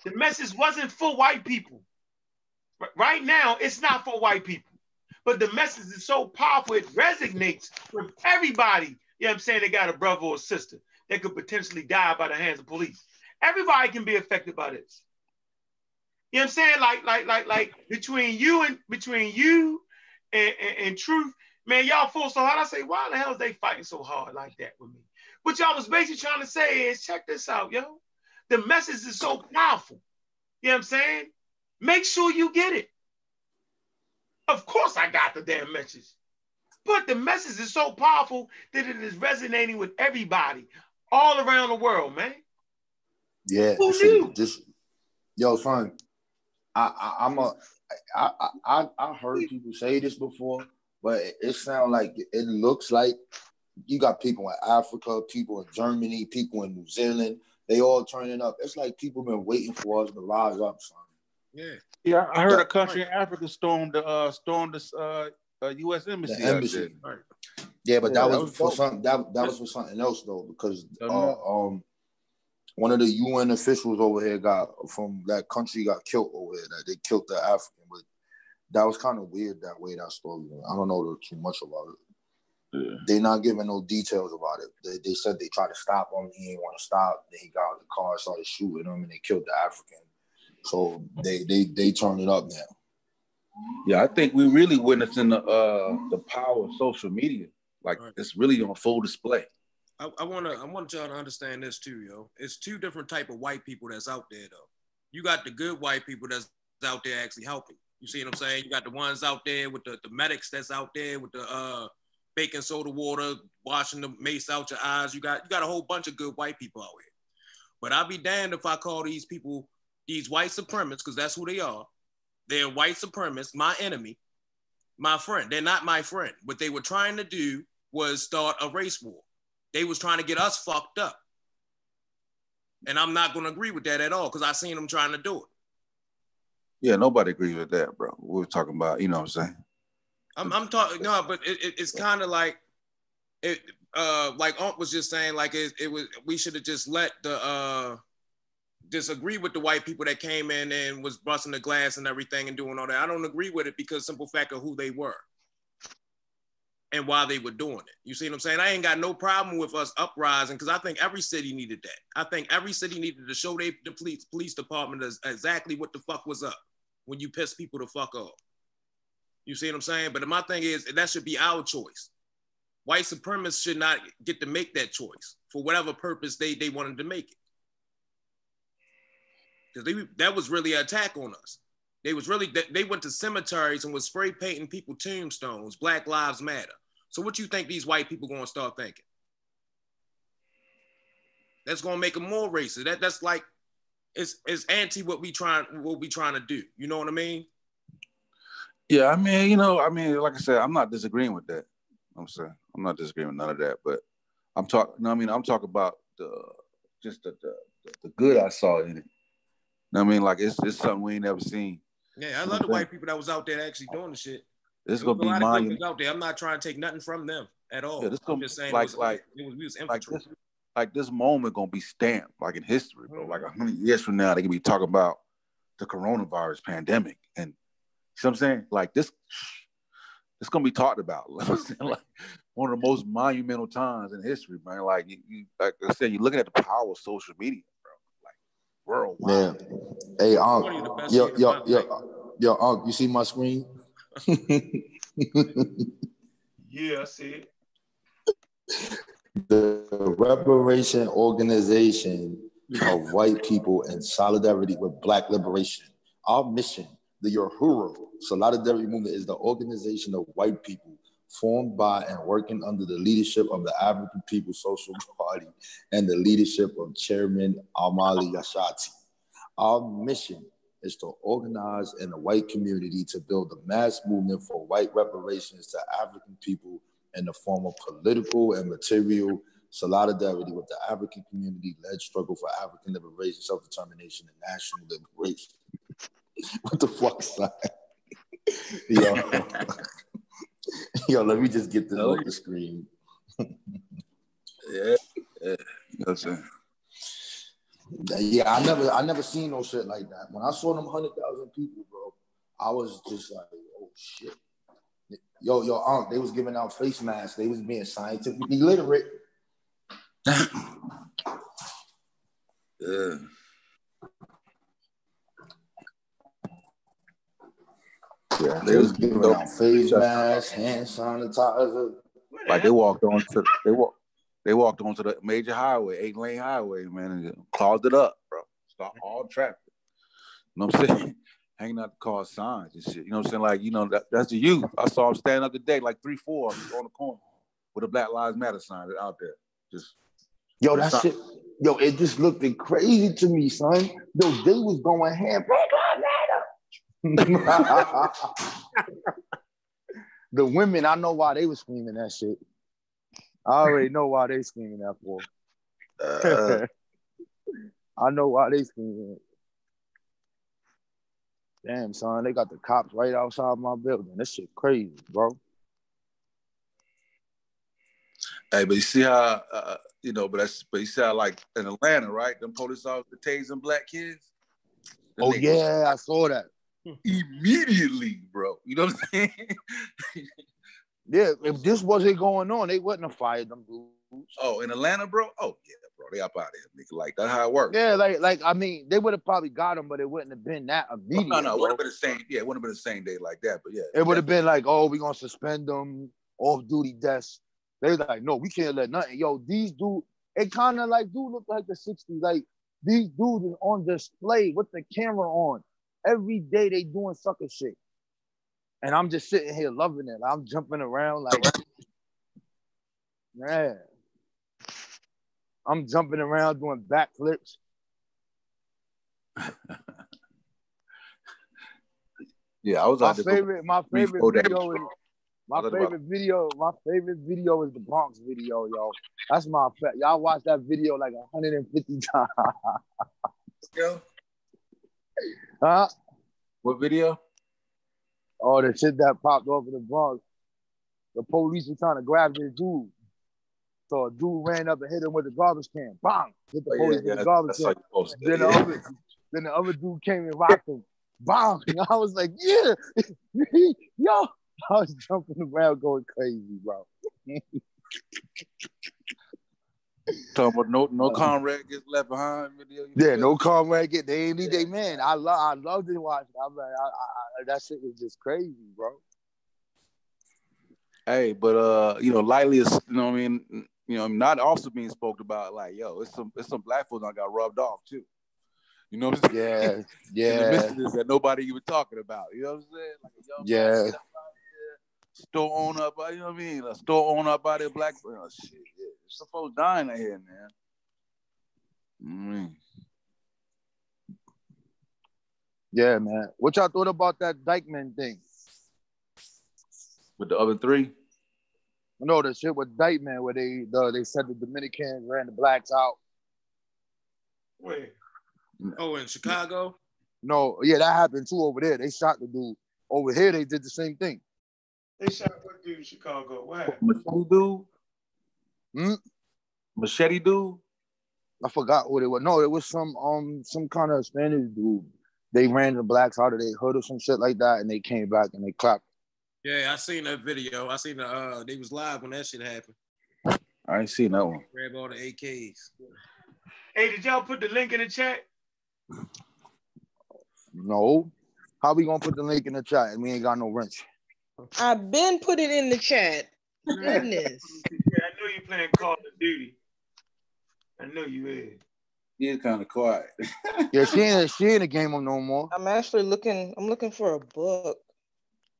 The message wasn't for white people. Right now, it's not for white people. But the message is so powerful, it resonates with everybody. You know what I'm saying? They got a brother or sister that could potentially die by the hands of police. Everybody can be affected by this. You know what I'm saying? Like, like, like, like between you and between you and, and, and truth, man, y'all full so hard. I say, why the hell is they fighting so hard like that with me? What y'all was basically trying to say is, check this out, yo. The message is so powerful. You know what I'm saying? Make sure you get it. Of course, I got the damn message. But the message is so powerful that it is resonating with everybody all around the world, man. Yeah, Who knew? this yo, son. I, I I'm a I, I I I heard people say this before, but it, it sounds like it looks like you got people in Africa, people in Germany, people in New Zealand. They all turning up. It's like people been waiting for us to rise up, son. Yeah. Yeah, I heard a country in Africa stormed the uh stormed the uh, uh U.S. embassy. The embassy. there. Yeah, but Yeah, that, that was, was for dope. something that that was for something else though, because uh, um one of the UN officials over here got from that country got killed over here. That they killed the African, but that was kind of weird that way that story. I don't know too much about it. Yeah. They not giving no details about it. They, they said they tried to stop him. He didn't want to stop. Then he got out of the car, started shooting him, and they killed the African. So they they they turned it up now. Yeah, I think we really witnessing the uh the power of social media. Like Right. it's really on full display. I, I wanna I want y'all to understand this too, yo. It's two different type of white people that's out there though. You got the good white people that's out there actually helping. You see what I'm saying? You got the ones out there with the, the medics that's out there with the uh baking soda water, washing the mace out your eyes. You got you got a whole bunch of good white people out here. But I'll be damned if I call these people these white supremacists, because that's who they are. They're white supremacists, my enemy, my friend. They're not my friend. What they were trying to do was start a race war. They was trying to get us fucked up. And I'm not gonna agree with that at all because I seen them trying to do it. Yeah, nobody agrees with that, bro. We were talking about, you know what I'm saying? I'm, I'm talking no, but it, it- it's kind of like it. Uh, like Aunt was just saying, like it, it was. We should have just let the uh, disagree with the white people that came in and was busting the glass and everything and doing all that. I don't agree with it because simple fact of who they were and why they were doing it. You see what I'm saying? I ain't got no problem with us uprising because I think every city needed that. I think every city needed to show they, the police police department is exactly what the fuck was up when you piss people the fuck off. You see what I'm saying? But my thing is that should be our choice. white supremacists should not get to make that choice for whatever purpose they, they wanted to make it. Because that was really an attack on us. They was really they went to cemeteries and was spray painting people tombstones, Black Lives Matter. So what you think these white people gonna start thinking? That's gonna make them more racist. That that's like it's it's anti what we trying what we trying to do. You know what I mean? Yeah, I mean, you know, I mean, like I said, I'm not disagreeing with that. I'm saying I'm not disagreeing with none of that, but I'm talking. No, I mean, I'm talking about the just the, the the good I saw in it. I mean, like it's it's something we ain't never seen. Yeah, I love the white people that was out there actually doing the shit. This is gonna be mine. out there. I'm not trying to take nothing from them at all. Yeah, this gonna, I'm just saying like it was, like it was, was like this, like this moment gonna be stamped like in history, bro. Like mm-hmm. a hundred years from now, they can be talking about the coronavirus pandemic, and you know what I'm saying? Like this, it's gonna be talked about. like one of the most monumental times in history, man. Like you, you like I said, you're looking at the power of social media, bro. Like worldwide. Man. Hey, um, yo, yo, yo, yo, um, you see my screen? yeah, I see it. The Reparation Organization of White People in Solidarity with Black Liberation. Our mission, the Uhuru Solidarity Movement, is the organization of white people formed by and working under the leadership of the African People's Social Party and the leadership of Chairman Omali Yeshitela. Our mission is to organize in the white community to build a mass movement for white reparations to African people in the form of political and material solidarity with the African community led struggle for African liberation, self determination, and national liberation. what the fuck, son? yo, yo, let me just get this off the screen. yeah, yeah, that's it. Yeah, I never, I never seen no shit like that. When I saw them hundred thousand people, bro, I was just like, oh shit. Yo, yo, aunt, they was giving out face masks. They was being scientifically literate. yeah. Yeah, they was giving out face masks, hand sanitizer. Like they walked on to they walked they walked onto the major highway, eight lane highway, man, and clogged it up, bro. Stop all traffic. You know what I'm saying? Hanging out the car signs and shit. You know what I'm saying? Like, you know, that, that's the youth. I saw them standing up today, like three, four on the corner with a Black Lives Matter sign out there. Just yo, that shit. Yo, it just looked crazy to me, son. Yo, they was going ham. Black. the women, I know why they was screaming that shit. I already know why they screaming that for. Uh, I know why they screaming. Damn, son, they got the cops right outside my building. This shit crazy, bro. Hey, but you see how uh, you know, but that's but you see how like in Atlanta, right? Them police officers tasing black kids. oh yeah, I saw that Hmm. immediately, bro. You know what I'm saying? Yeah, if this wasn't going on, they wouldn't have fired them dudes. Oh, in Atlanta, bro? Oh yeah, bro. They up out of here, nigga. Like that's how it works. Yeah, like like I mean, they would have probably got him, but it wouldn't have been that immediate. Oh, no, no, it would have been the same. Yeah, it would have been the same day like that. But yeah, it would have been like, oh, we're gonna suspend them off duty deaths. They was like, no, we can't let nothing. Yo, these dude, it kind of like do look like the '60s. Like these dudes is on display with the camera on every day. They doing sucker shit. And I'm just sitting here loving it. I'm jumping around like, man. I'm jumping around doing backflips. yeah, I was my favorite. My favorite video is my favorite video. My favorite video is the Bronx video, yo. That's my fa- y'all watch that video like 150 times. Yo. Huh? What video? Oh, the shit that popped off in the Bronx. The police were trying to grab this dude. So a dude ran up and hit him with a garbage can. Bang! Hit the oh, police yeah, with yeah, the garbage can. Then, the other, then the other dude came and rocked him. Bang! And I was like, yeah, yo. I was jumping around going crazy, bro. Talking about no no uh, comrade gets left behind video. Yeah, no comrade get they ain't need yeah. man. I love I love to watch. I'm like, I, I, that shit was just crazy, bro. Hey, but uh, you know, lightly is you know, what I mean, you know, I'm not also being spoke about. Like, yo, it's some it's some black folks I got rubbed off too. You know what I'm saying? Yeah, yeah. this that nobody even talking about. You know what I'm saying? Like yeah. Store owner up, you know what I mean? A store owner up out there, black. Oh, shit, yeah. Some folks dying out here, man. Mm. Yeah, man. What y'all thought about that Dyckman thing? With the other three? No, the shit with Dyckman where they the, they said the Dominicans ran the blacks out. Wait. Oh, in Chicago? No, yeah, that happened too over there. They shot the dude. Over here, they did the same thing. They shot what dude in Chicago? What? Machete dude? Hmm? Machete dude? I forgot what it was. No, it was some um some kind of Spanish dude. They ran the blacks out of their hood or some shit like that, and they came back and they clapped. Yeah, I seen that video. I seen the uh they was live when that shit happened. I ain't seen that one. Grab all the AKs. Hey, did y'all put the link in the chat? No. How we gonna put the link in the chat and we ain't got no wrench? I've been put it in the chat. Goodness. yeah, I know you playing Call of Duty. I know you is. He is kind of quiet. yeah, she ain't she ain't a gamer no more. I'm actually looking. I'm looking for a book.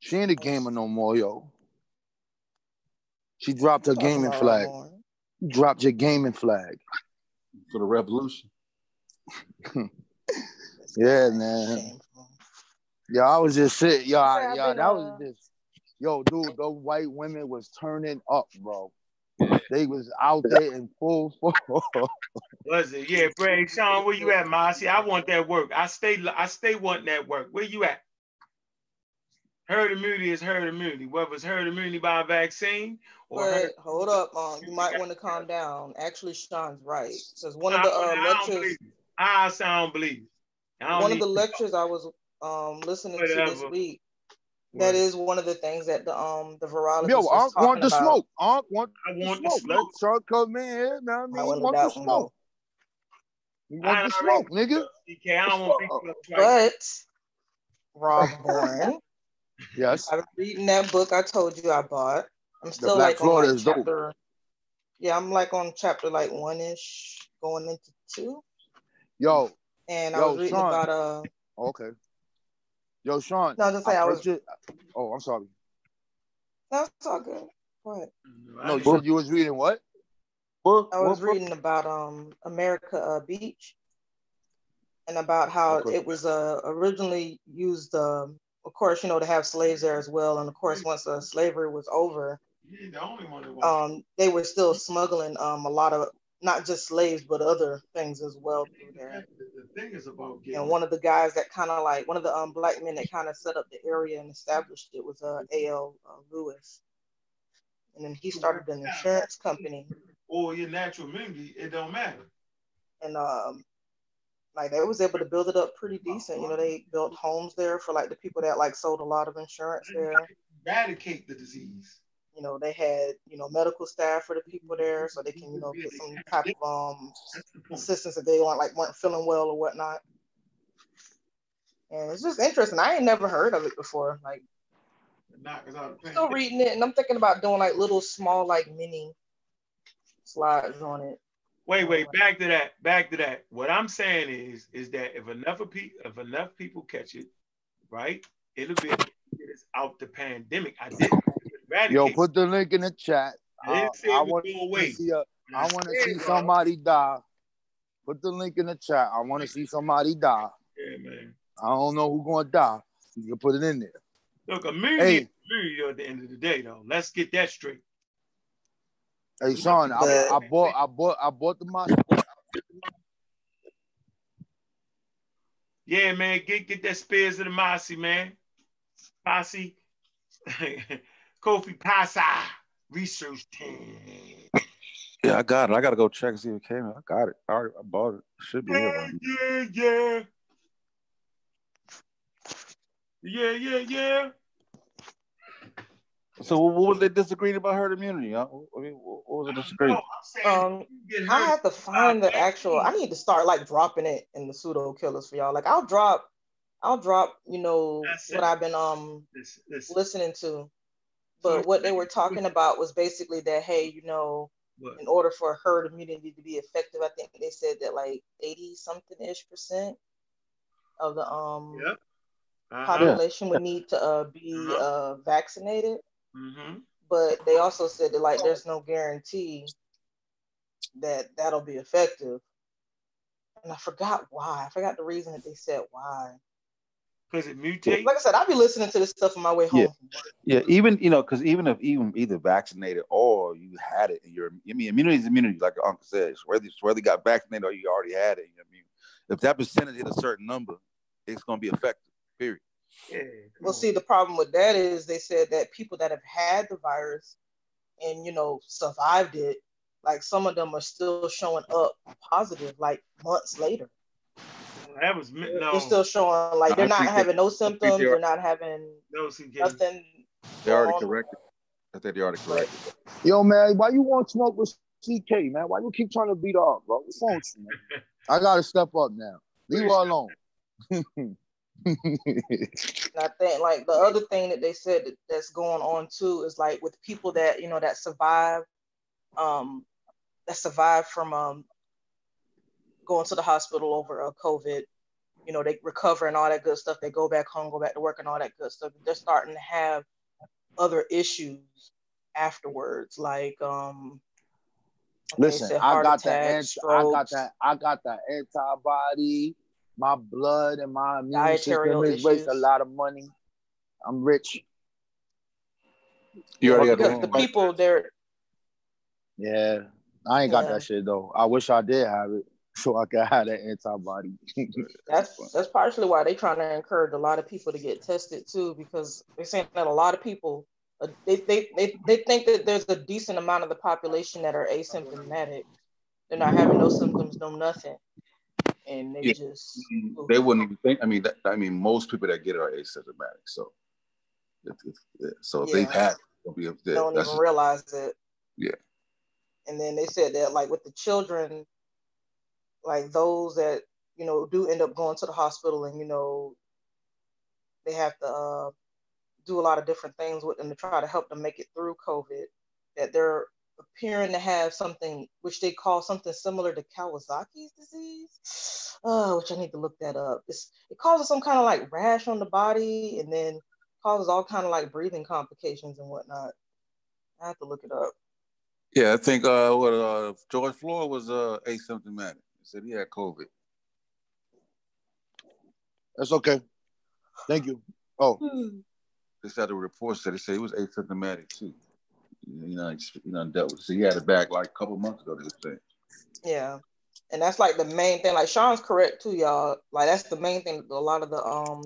She ain't a gamer no more, yo. She dropped her gaming flag. Dropped your gaming flag. For the revolution. yeah, man. Yeah, I was just sitting. Yo, yeah, yo, that was uh, just yo, dude. Those white women was turning up, bro. They was out there in full force. was it? Yeah, Brad. Sean, where you at, Marcy? I want that work. I stay. I stay wanting that work. Where you at? Herd immunity is herd immunity. Whether it's herd immunity by a vaccine or but hold up, um, you might want to calm down. Actually, Sean's right because one of the uh, lectures. I sound believe. One of the lectures I was um listening Whatever. to this week. That is one of the things that the um the virologist. Yo, I want the about. smoke. I want, I want the smoke. Let Sean come in here, man. I, mean, I want the smoke. You want the smoke, nigga. DK, I don't want But Rob Bourne. yes. I was reading that book I told you I bought. I'm still like Florida on like chapter. Dope. Yeah, I'm like on chapter like one ish, going into two. Yo. And yo, I was reading Sean. about uh. Okay. Yo, Sean. No, just say I, I was. Oh, I'm sorry. That's all good. What? No, you said you was reading what? Book. I was reading about um America uh, Beach, and about how okay. it was uh originally used. Um, of course, you know, to have slaves there as well, and of course, once uh, slavery was over, the only one um, they were still smuggling um a lot of not just slaves but other things as well through there thing is about and one of the guys that kind of like one of the um, black men that kind of set up the area and established it was uh, A.L. Uh, Lewis. And then he started an insurance company. Or your natural immunity, it don't matter. And um, like they was able to build it up pretty decent. You know, they built homes there for like the people that like sold a lot of insurance there. Eradicate the disease. You know, they had you know medical staff for the people there, so they can you know get some type of um assistance if they weren't like weren't feeling well or whatnot. And it's just interesting. I ain't never heard of it before. Like, I'm still reading it, and I'm thinking about doing like little small like mini slides on it. Wait, wait, back to that. Back to that. What I'm saying is, is that if enough of people, if enough people catch it, right, it'll be it's out the pandemic. I did eradicate. Yo, put the link in the chat. I, I want to see a, I want to see somebody die. Put the link in the chat. I want to see somebody die. Yeah, man. I don't know who's gonna die. You can put it in there. Look, a million, hey. million at the end of the day, though. Let's get that straight. Hey, Sean, I, I bought, I bought, I bought the mosh. Yeah, man, get get that Spears of the Mossy, man. Posse. Kofi Pasa research team. Yeah, I got it. I gotta go check and see if it came. I got it. I, already, I bought it. Should be yeah, here. Yeah, yeah. Yeah, yeah, yeah. So what was they disagreeing about herd immunity? I mean, what was the disagreement? Um, I have to find the actual. I need to start like dropping it in the pseudo killers for y'all. Like I'll drop, I'll drop. You know what I've been um listening to But what they were talking about was basically that, hey, you know, what? in order for herd immunity to be effective, I think they said that like 80 something ish percent of the um yep. uh-huh. population would need to uh, be uh-huh. uh, vaccinated. Mm-hmm. But they also said that like there's no guarantee that that'll be effective. And I forgot why. I forgot the reason that they said why. Because it mutates. Like I said, I'll be listening to this stuff on my way home. Yeah, yeah. Even you know, because even if even either vaccinated or you had it, in your I mean, immunity is immunity, like your uncle says. Whether whether you got vaccinated or you already had it, you're immune. If that percentage hit a certain number, it's going to be effective. Period. Yeah. Well, see, the problem with that is they said that people that have had the virus and you know survived it, like some of them are still showing up positive, like months later. That was no. They're still showing like they're not having no symptoms. They're, they're not having no nothing. They already corrected. I think they already corrected. Yo, man, why you want smoke with CK, man? Why you keep trying to beat off, bro? What's wrong with you, man? I gotta step up now. Leave her alone. I think like the other thing that they said that, that's going on too is like with people that you know that survive, um, that survive from um going to the hospital over a COVID, you know, they recover and all that good stuff. They go back home, go back to work and all that good stuff. They're starting to have other issues afterwards, like um. Listen, I got that. I got that. I got that antibody my blood and my immune system is waste a lot of money. I'm rich. You already got the, the people there. Yeah, I ain't got yeah. that shit though. I wish I did have it so I could have that antibody. that's that's partially why they're trying to encourage a lot of people to get tested too, because they're saying that a lot of people uh, they, they, they, they think that there's a decent amount of the population that are asymptomatic. They're not having no symptoms, no nothing and they yeah. just they wouldn't even think. I mean, that, I mean, most people that get it are asymptomatic. So, if, if, so yeah. they've had, it, be, they don't even realize it. Yeah. And then they said that, like with the children, like those that you know do end up going to the hospital, and you know, they have to uh, do a lot of different things with them to try to help them make it through COVID. That they're appearing to have something which they call something similar to Kawasaki's disease, uh, which I need to look that up. It's, it causes some kind of like rash on the body and then causes all kind of like breathing complications and whatnot. I have to look it up. Yeah, I think uh, what uh, George Floyd was uh, asymptomatic. He said he had COVID. That's okay. Thank you. Oh, they said the report said they said he was asymptomatic too you know, you know, dealt with. So he had it back like a couple months ago. This thing. Yeah, and that's like the main thing. Like Sean's correct too, y'all. Like that's the main thing. A lot of the um,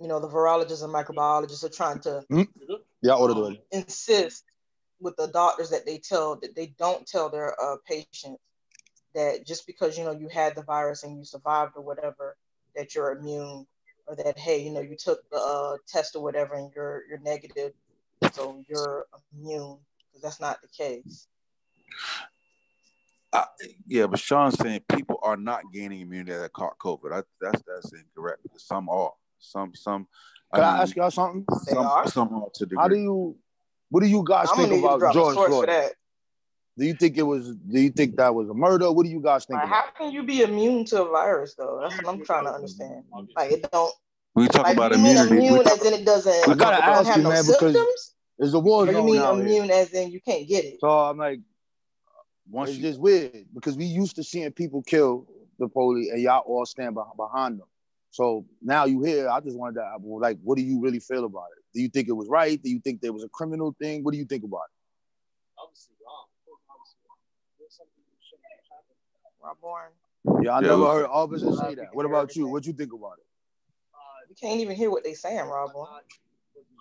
you know, the virologists and microbiologists are trying to mm-hmm. yeah, um, insist with the doctors that they tell that they don't tell their uh, patients that just because you know you had the virus and you survived or whatever that you're immune or that hey you know you took the uh, test or whatever and you're you're negative so you're immune because that's not the case. Uh, yeah, but Sean's saying people are not gaining immunity that caught COVID. I, that's that's incorrect. Some are. Some some. Can I, mean, I ask y'all something? Some, are. Some are to degree. How do you? What do you guys I'm think about George Floyd? Do you think it was? Do you think that was a murder? What do you guys think? how can you be immune to a virus though? That's what I'm trying to understand. Like it don't. We talk like, about immunity. Immune as in it doesn't. I gotta ask you, man, no because it's a war zone. You mean immune here. as in you can't get it? So I'm like, once it's you... just weird because we used to seeing people kill the police and y'all all stand behind them. So now you here, I just wanted to like, what do you really feel about it? Do you think it was right? Do you think there was a criminal thing? What do you think about it? Obviously wrong. Rob Bourne. Yeah, I yeah, never heard officers say that. What about you? What you think about it? You can't even hear what they saying, Rob Bourne.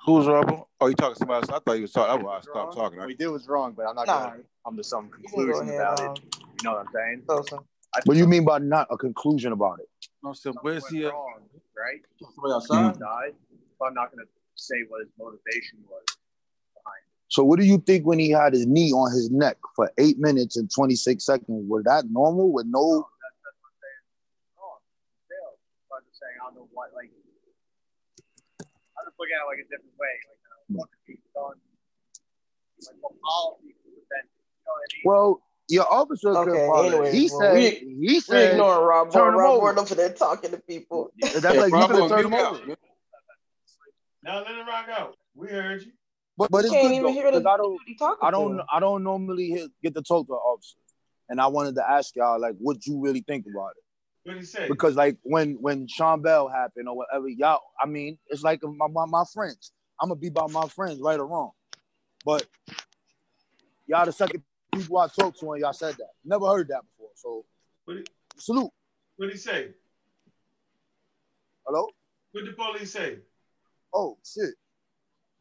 Who's Rebel? Oh, you talking to somebody else? I thought you was talking. That's why I stopped talking. What we did was wrong, but I'm not nah. going to come to some conclusion ahead, about um, it. You know what I'm saying? So, what do you mean by not a conclusion about it? No, so where's he? Wrong, right? Somebody outside. Died. But I'm not going to say what his motivation was. So what do you think when he had his knee on his neck for eight minutes and 26 seconds? Was that normal with no? no that's, that's what I'm saying. Wrong. I'm just saying I don't know what like I'm just looking at it like a different way. Like, uh, what the done like what policy would then, you know what I mean? Well, your officer Okay, could follow. anyway, he well, said we- he We said ignoring Rob turn Bourne. him Rob over. Bourne over there talking to people. that's like you Bravo, could turn him over. out. Now let it rock out. We heard you. But but it's Can't good even though, hear the 'cause I don't dude he talking I don't. I don't normally hit, get to talk to an officer, and I wanted to ask y'all like what you really think about it What he say? because like when when Sean Bell happened or whatever y'all I mean it's like my my, my friends I'm gonna be by my friends right or wrong, but y'all the second people I talked to and y'all said that never heard that before so What he, salute what did he say? hello What did the police say? oh shit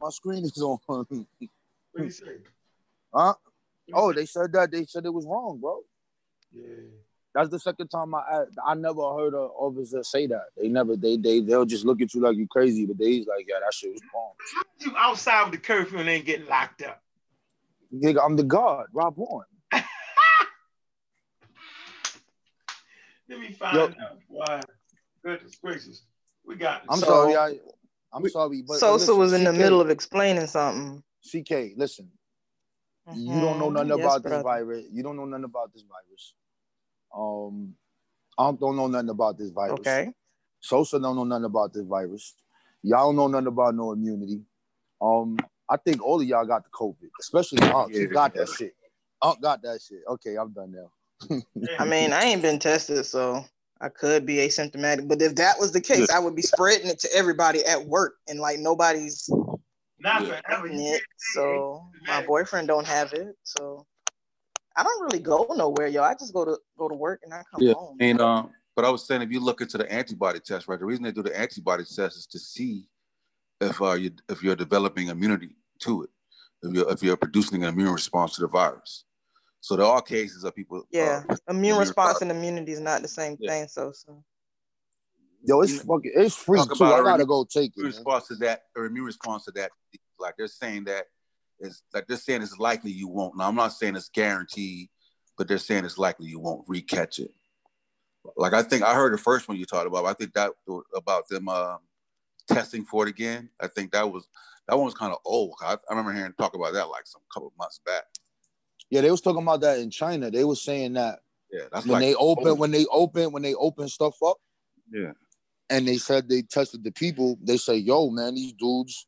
my screen is on What he say? huh oh they said that they said it was wrong bro Yeah. That's the second time I I, I never heard an officer say that. They never they they they'll just look at you like you crazy, but they's like, yeah, that shit was wrong. How you outside with the curfew and ain't getting locked up? Nigga, I'm the guard, Rob Warren. Let me find Yo. out why. Goodness gracious. We got I'm So- sorry, I I'm sorry, but but Sosa listen, was in the CK middle of explaining something. CK. Listen, you don't know Mhm. nothing Yes, about this virus. You don't know nothing about this virus. Um, I don't know nothing about this virus. Okay. Sosa don't know nothing about this virus. Y'all don't know nothing about no immunity. Um, I think all of y'all got the COVID, especially Unc. He Yeah, got that shit. Unc got that shit. Okay, I'm done now. I mean, I ain't been tested, so I could be asymptomatic. But if that was the case, I would be spreading it to everybody at work, and like nobody's not Yeah. forever. it. So my boyfriend don't have it. So I don't really go nowhere, yo. I just go to go to work and I come Yeah, home. and um, but I was saying if you look into the antibody test, right? The reason they do the antibody test is to see if uh you if you're developing immunity to it, if you're if you're producing an immune response to the virus. So there are cases of people. yeah, Uh, immune immune response response. and immunity is not the same Yeah. thing. So, so Yo, it's You- fucking it's free talk too. about I a gotta immune- go take it. immune man. response to that or immune response to that. Like they're saying that is like they're saying it's likely you won't. Now I'm not saying it's guaranteed, but they're saying it's likely you won't recatch it. Like I think I heard the first one you talked about. I think that about them um, testing for it again. I think that was that one was kind of old. I, I remember hearing talk about that like some couple months back. Yeah, they was talking about that in China. They was saying that Yeah, that's when like they open old. when they open when they open stuff up yeah. and they said they tested the people, they say, "Yo, man, these dudes,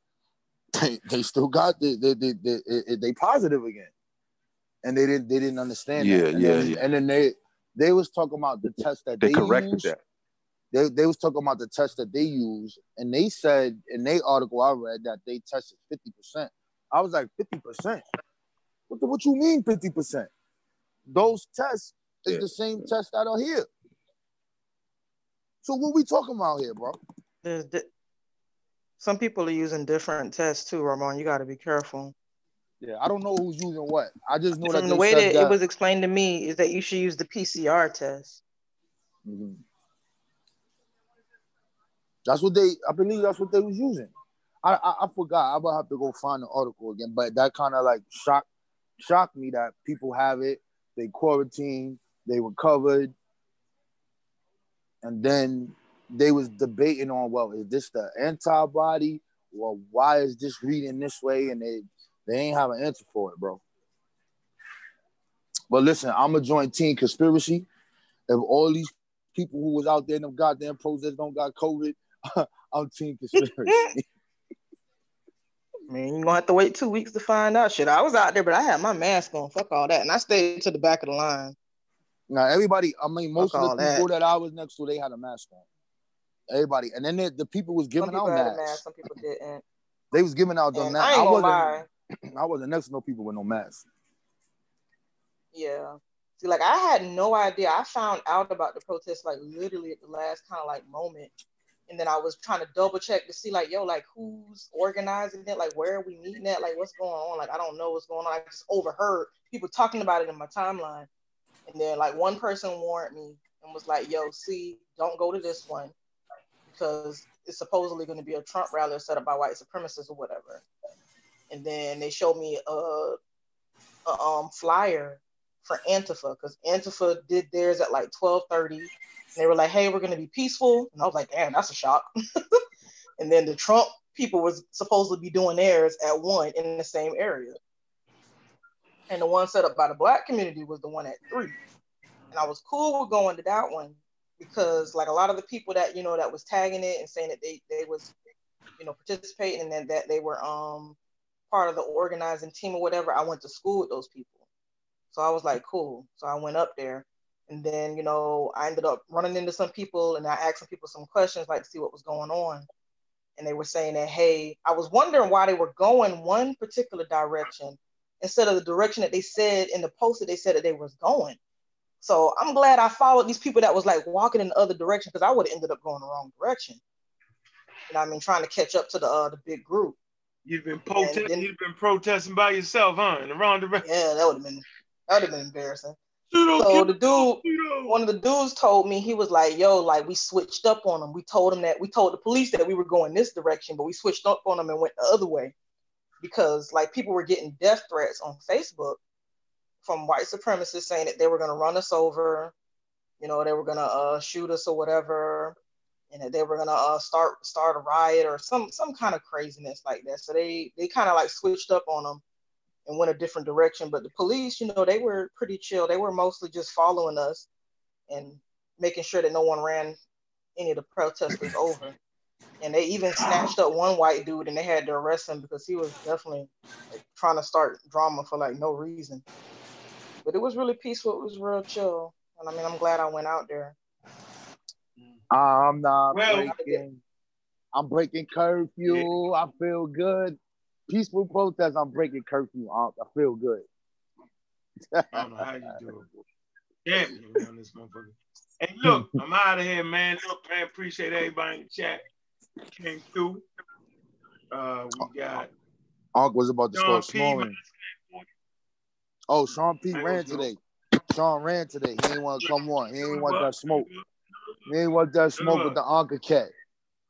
they, they still got the they, they, they, they, they positive again," and they didn't they didn't understand. Yeah, that. And yeah, then, yeah. And then they they was talking about the test that They they, corrected use. that. They, they was talking about the test that they use, and they said in their article I read that they tested fifty percent. I was like fifty percent. What the, what you mean fifty percent? Those tests is Yeah. the same tests that are here. So what we talking about here, bro? there's di- some people are using different tests too, Ramon. You got to be careful. Yeah, I don't know who's using what. I just know that From they the way that, that it was explained to me, is that you should use the PCR test. Mhm. That's what they. I believe that's what they was using. I I, I forgot. I will have to go find the article again. But that kind of like shocked shocked me that people have it. They quarantined. They recovered, and then they was debating on well, is this the antibody? Well, why is this reading this way? And they they ain't have an answer for it, bro. But listen, I'm a joint Team Conspiracy. If all these people who was out there in them goddamn protests don't got COVID, I'm Team Conspiracy. I mean, you're gonna have to wait two weeks to find out. Shit, I was out there, but I had my mask on. Fuck all that, and I stayed to the back of the line. now everybody, I mean, most Fuck of the that. people that I was next to, they had a mask on. Everybody, and then they, the people was giving people out masks. mask, some people didn't. They was giving out them And masks. I I wasn't. lie. I wasn't next to no people with no masks. Yeah. See, like I had no idea. I found out about the protest like literally at the last kind of like moment. And then I was trying to double check to see like, yo, like who's organizing it? Like where are we meeting at? Like what's going on? Like I don't know what's going on. I just overheard people talking about it in my timeline. And then like one person warned me and was like, yo, see, don't go to this one because it's supposedly going to be a Trump rally set up by white supremacists or whatever. And then they showed me a, a um flyer for Antifa because Antifa did theirs at like 12:30. And they were like, "Hey, we're gonna be peaceful," and I was like, "Damn, that's a shock." and then the Trump people was supposed to be doing theirs at one in the same area. and the one set up by the black community was the one at three. And I was cool with going to that one because like a lot of the people that you know that was tagging it and saying that they they was you know participating and then that they were um part of the organizing team or whatever, I went to school with those people. So I was like, cool. So I went up there. And then, you know, I ended up running into some people and I asked some people some questions, like to see what was going on. And they were saying that, hey, I was wondering why they were going one particular direction instead of the direction that they said in the post that they said that they was going. So I'm glad I followed these people that was like walking in the other direction because I would have ended up going the wrong direction. You know I mean? Trying to catch up to the uh, the big group. You've been protesting. You've been protesting by yourself, huh? In the wrong direction. Yeah, that would have been that would have been embarrassing. So the dude, one of the dudes told me he was like, "Yo, like we switched up on them. We told him that we told the police that we were going this direction, but we switched up on them and went the other way because like people were getting death threats on Facebook from white supremacists saying that they were gonna run us over, you know, they were gonna uh, shoot us or whatever, and that they were gonna uh, start start a riot or some some kind of craziness like that. So they they kind of like switched up on them and went a different direction. But the police, you know, they were pretty chill. They were mostly just following us and making sure that no one ran any of the protesters over. And they even snatched up one white dude and they had to arrest him because he was definitely like, trying to start drama for like no reason. But it was really peaceful. It was real chill. And I mean, I'm glad I went out there. I'm not well, breaking. I'm breaking curfew. Yeah. I feel good peaceful protest. I'm breaking curfew. I, I feel good. I don't know how you do it. Damn on this motherfucker. Hey, look, I'm out of here, man. Look, man, appreciate everybody in the chat. Came through. Uh, we got. Unc was about to start snoring. Oh, Sean P ran today. Sean ran today. He didn't want to come on. He didn't want that smoke. He didn't want that smoke with the Anka cat.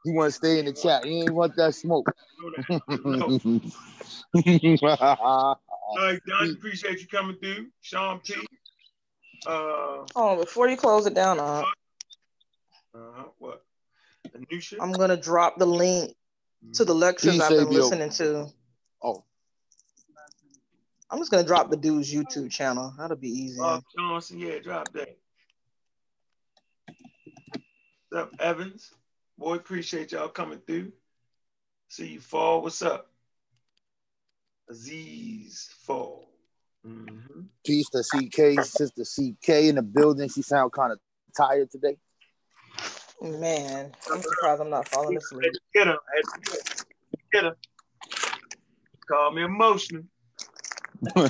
He want to stay in the chat. He ain't want that smoke. All right, Don, appreciate you coming through. Sean P. Uh, oh, before you close it down, uh, uh what? The new shit? I'm gonna drop the link to the lectures I've been listening to. Oh. I'm just gonna drop the dude's YouTube channel. That'll be easy. Uh, Johnson, yeah, drop that. What's up, Evans? Boy, appreciate y'all coming through. See you fall. What's up? Aziz Fall. Mm-hmm. Peace to CK, sister CK in the building. She sound kind of tired today. Man, I'm surprised I'm not falling asleep. Get her. Get her. Call me emotional.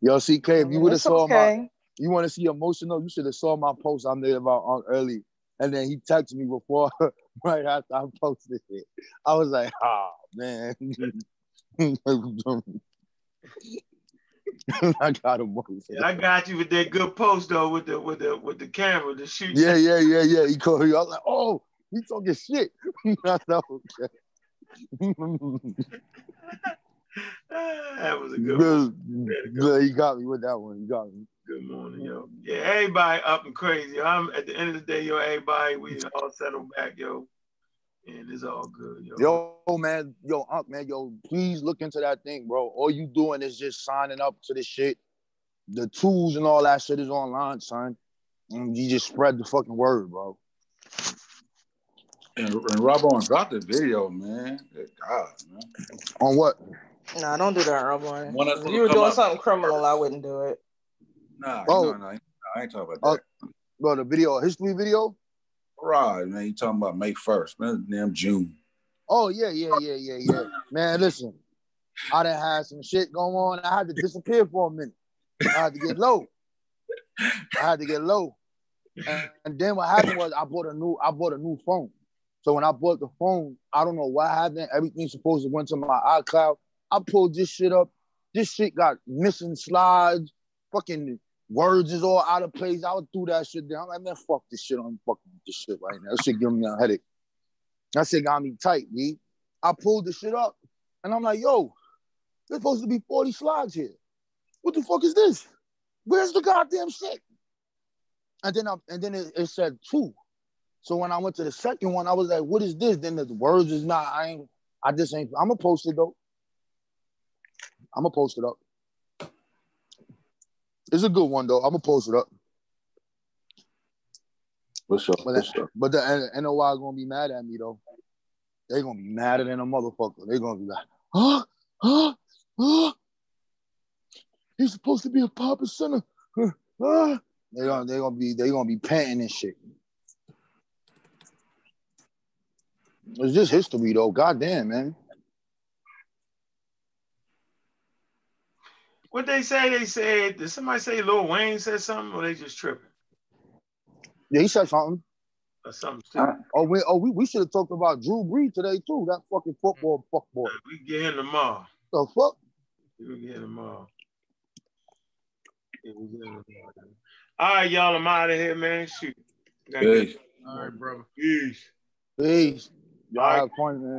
Yo, CK, if you would have saw okay. my, you want to see emotional, you should have saw my post I made about on early and then he texted me before, right after I posted it. I was like, oh man. I got him. Yeah, I got you with that good post though, with the with the with the camera, the shoot. Yeah, yeah, yeah, yeah. He called me. I was like, oh, he's talking shit. I know. That was a good, good one. Good. He got me with that one. He got me. Good morning, yo. Yeah, everybody up and crazy. I'm at the end of the day, yo. Everybody, we all settle back, yo, and it's all good, yo. Yo, man, yo, Unc, man, yo, please look into that thing, bro. All you doing is just signing up to this shit. The tools and all that shit is online, son. And you just spread the fucking word, bro. And, and Rob on dropped the video, man. God, man. On what? No, nah, don't do that, Rob. If you were doing up. something criminal, I wouldn't do it. Nah, oh. no, no, I ain't talking about that. Uh, bro, the video, history video? Right, man. You talking about May 1st, man. Damn June. Oh, yeah, yeah, yeah, yeah, yeah. man, listen. I done had some shit going on. I had to disappear for a minute. I had to get low. I had to get low. And, and then what happened was I bought a new I bought a new phone. So when I bought the phone, I don't know what happened. Everything's supposed to went to my iCloud. I pulled this shit up. This shit got missing slides, fucking words is all out of place. I would do that shit down. I'm like, man, fuck this shit. I'm fucking this shit right now. This shit giving me a headache. That shit got me tight, B. I pulled the shit up and I'm like, yo, there's supposed to be 40 slides here. What the fuck is this? Where's the goddamn shit? And then I, and then it, it said two. So when I went to the second one, I was like, what is this? Then the words is not, I ain't, I just ain't, I'm gonna post it though. I'm gonna post it up. It's a good one though. I'm gonna post it up. For sure. But, For sure. but the NOI gonna be mad at me though. They gonna be madder than a motherfucker. They gonna be like, huh, huh, huh. He's supposed to be a papa center. Huh, huh. They gonna they gonna be they gonna be panting and shit. It's just history though. Goddamn, man. What they say? They said. Did somebody say Lil Wayne said something, or they just tripping Yeah, he said something. or something? Stupid? Oh, we oh we, we should have talked about Drew Brees today too. That fucking football mm-hmm. fuckboy. We get him tomorrow. The fuck? We get him tomorrow. Yeah, we get him tomorrow. All right, y'all. I'm out of here, man. Shoot. Gotta get- Hey. All right, brother. Peace. Peace. Y'all All right. have fun, man.